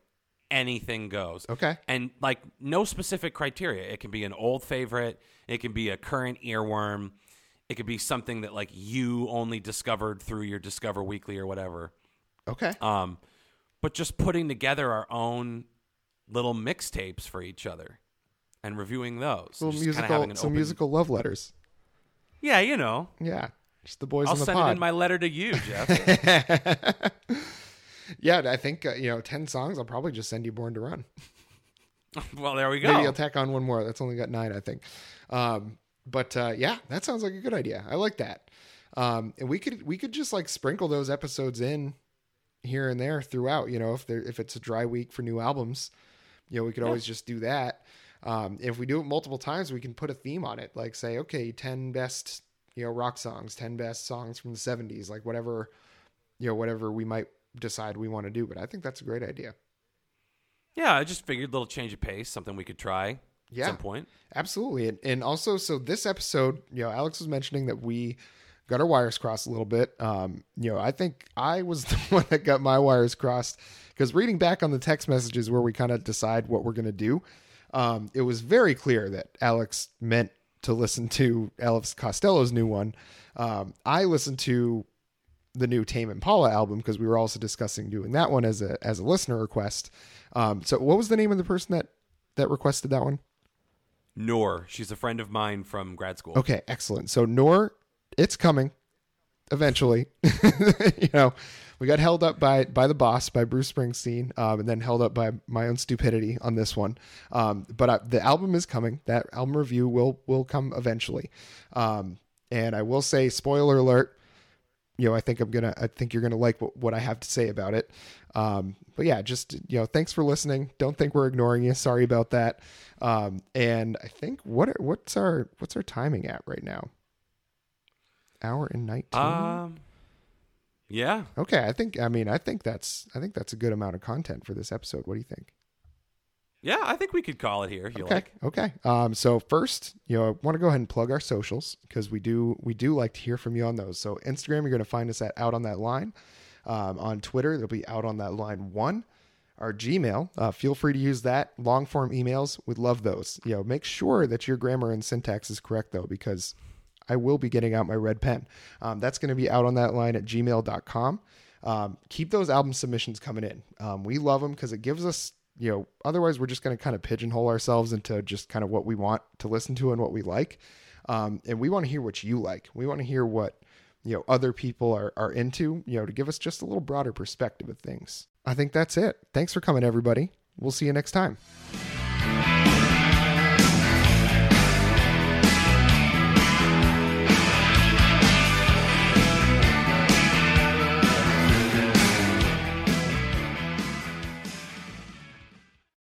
anything goes. Okay. And like no specific criteria. It can be an old favorite, it can be a current earworm, it could be something that like you only discovered through your Discover Weekly or whatever. Okay. Um but just putting together our own little mixtapes for each other and reviewing those. Just musical some open- musical love letters. Yeah, you know. Yeah. Just the boys I'll in the send pod. it in my letter to you, Jeff. yeah, I think uh, you know, 10 songs I'll probably just send you Born to Run. well, there we go. Maybe. I'll tack on one more. That's only got 9, I think. Um but uh yeah, that sounds like a good idea. I like that. Um and we could we could just like sprinkle those episodes in here and there throughout, you know, if there if it's a dry week for new albums, you know, we could always just do that. Um, if we do it multiple times, we can put a theme on it, like say, okay, ten best, you know, rock songs, ten best songs from the '70s, like whatever, you know, whatever we might decide we want to do. But I think that's a great idea. Yeah, I just figured a little change of pace, something we could try Yeah. at some point. Absolutely. And, and also, so this episode, you know, Alex was mentioning that we got our wires crossed a little bit. Um, you know, I think I was the one that got my wires crossed because reading back on the text messages where we kind of decide what we're going to do, um, it was very clear that Alex meant to listen to Elvis Costello's new one. Um, I listened to the new Tame Impala album because we were also discussing doing that one as a as a listener request. Um, so what was the name of the person that that requested that one? Nor, she's a friend of mine from grad school. Okay, excellent. So Nor, it's coming eventually. you know, we got held up by by the boss, by Bruce Springsteen, um, and then held up by my own stupidity on this one. Um, but I, the album is coming. That album review will will come eventually. Um, and I will say, spoiler alert. You know, I think I'm gonna. I think you're gonna like what, what I have to say about it. Um, but yeah, just you know, thanks for listening. Don't think we're ignoring you. Sorry about that. Um, and I think what what's our what's our timing at right now? Hour and nineteen. Yeah. okay, I think. I mean, I think that's I think that's a good amount of content for this episode. What do you think? Yeah, I think we could call it here if you Okay. like. Okay. Um, so first, you know, I want to go ahead and plug our socials because we do we do like to hear from you on those. So Instagram, you're going to find us at Out on That Line. Um, on Twitter, there'll be Out on That Line One. Our Gmail, uh, feel free to use that. Long form emails, we'd love those. You know, make sure that your grammar and syntax is correct though, because I will be getting out my red pen. Um, that's going to be out on that line at gmail.com. Um, keep those album submissions coming in. Um, we love them because it gives us, you know, otherwise we're just going to kind of pigeonhole ourselves into just kind of what we want to listen to and what we like. Um, and we want to hear what you like. We want to hear what, you know, other people are, are into, you know, to give us just a little broader perspective of things. I think that's it. Thanks for coming, everybody. We'll see you next time.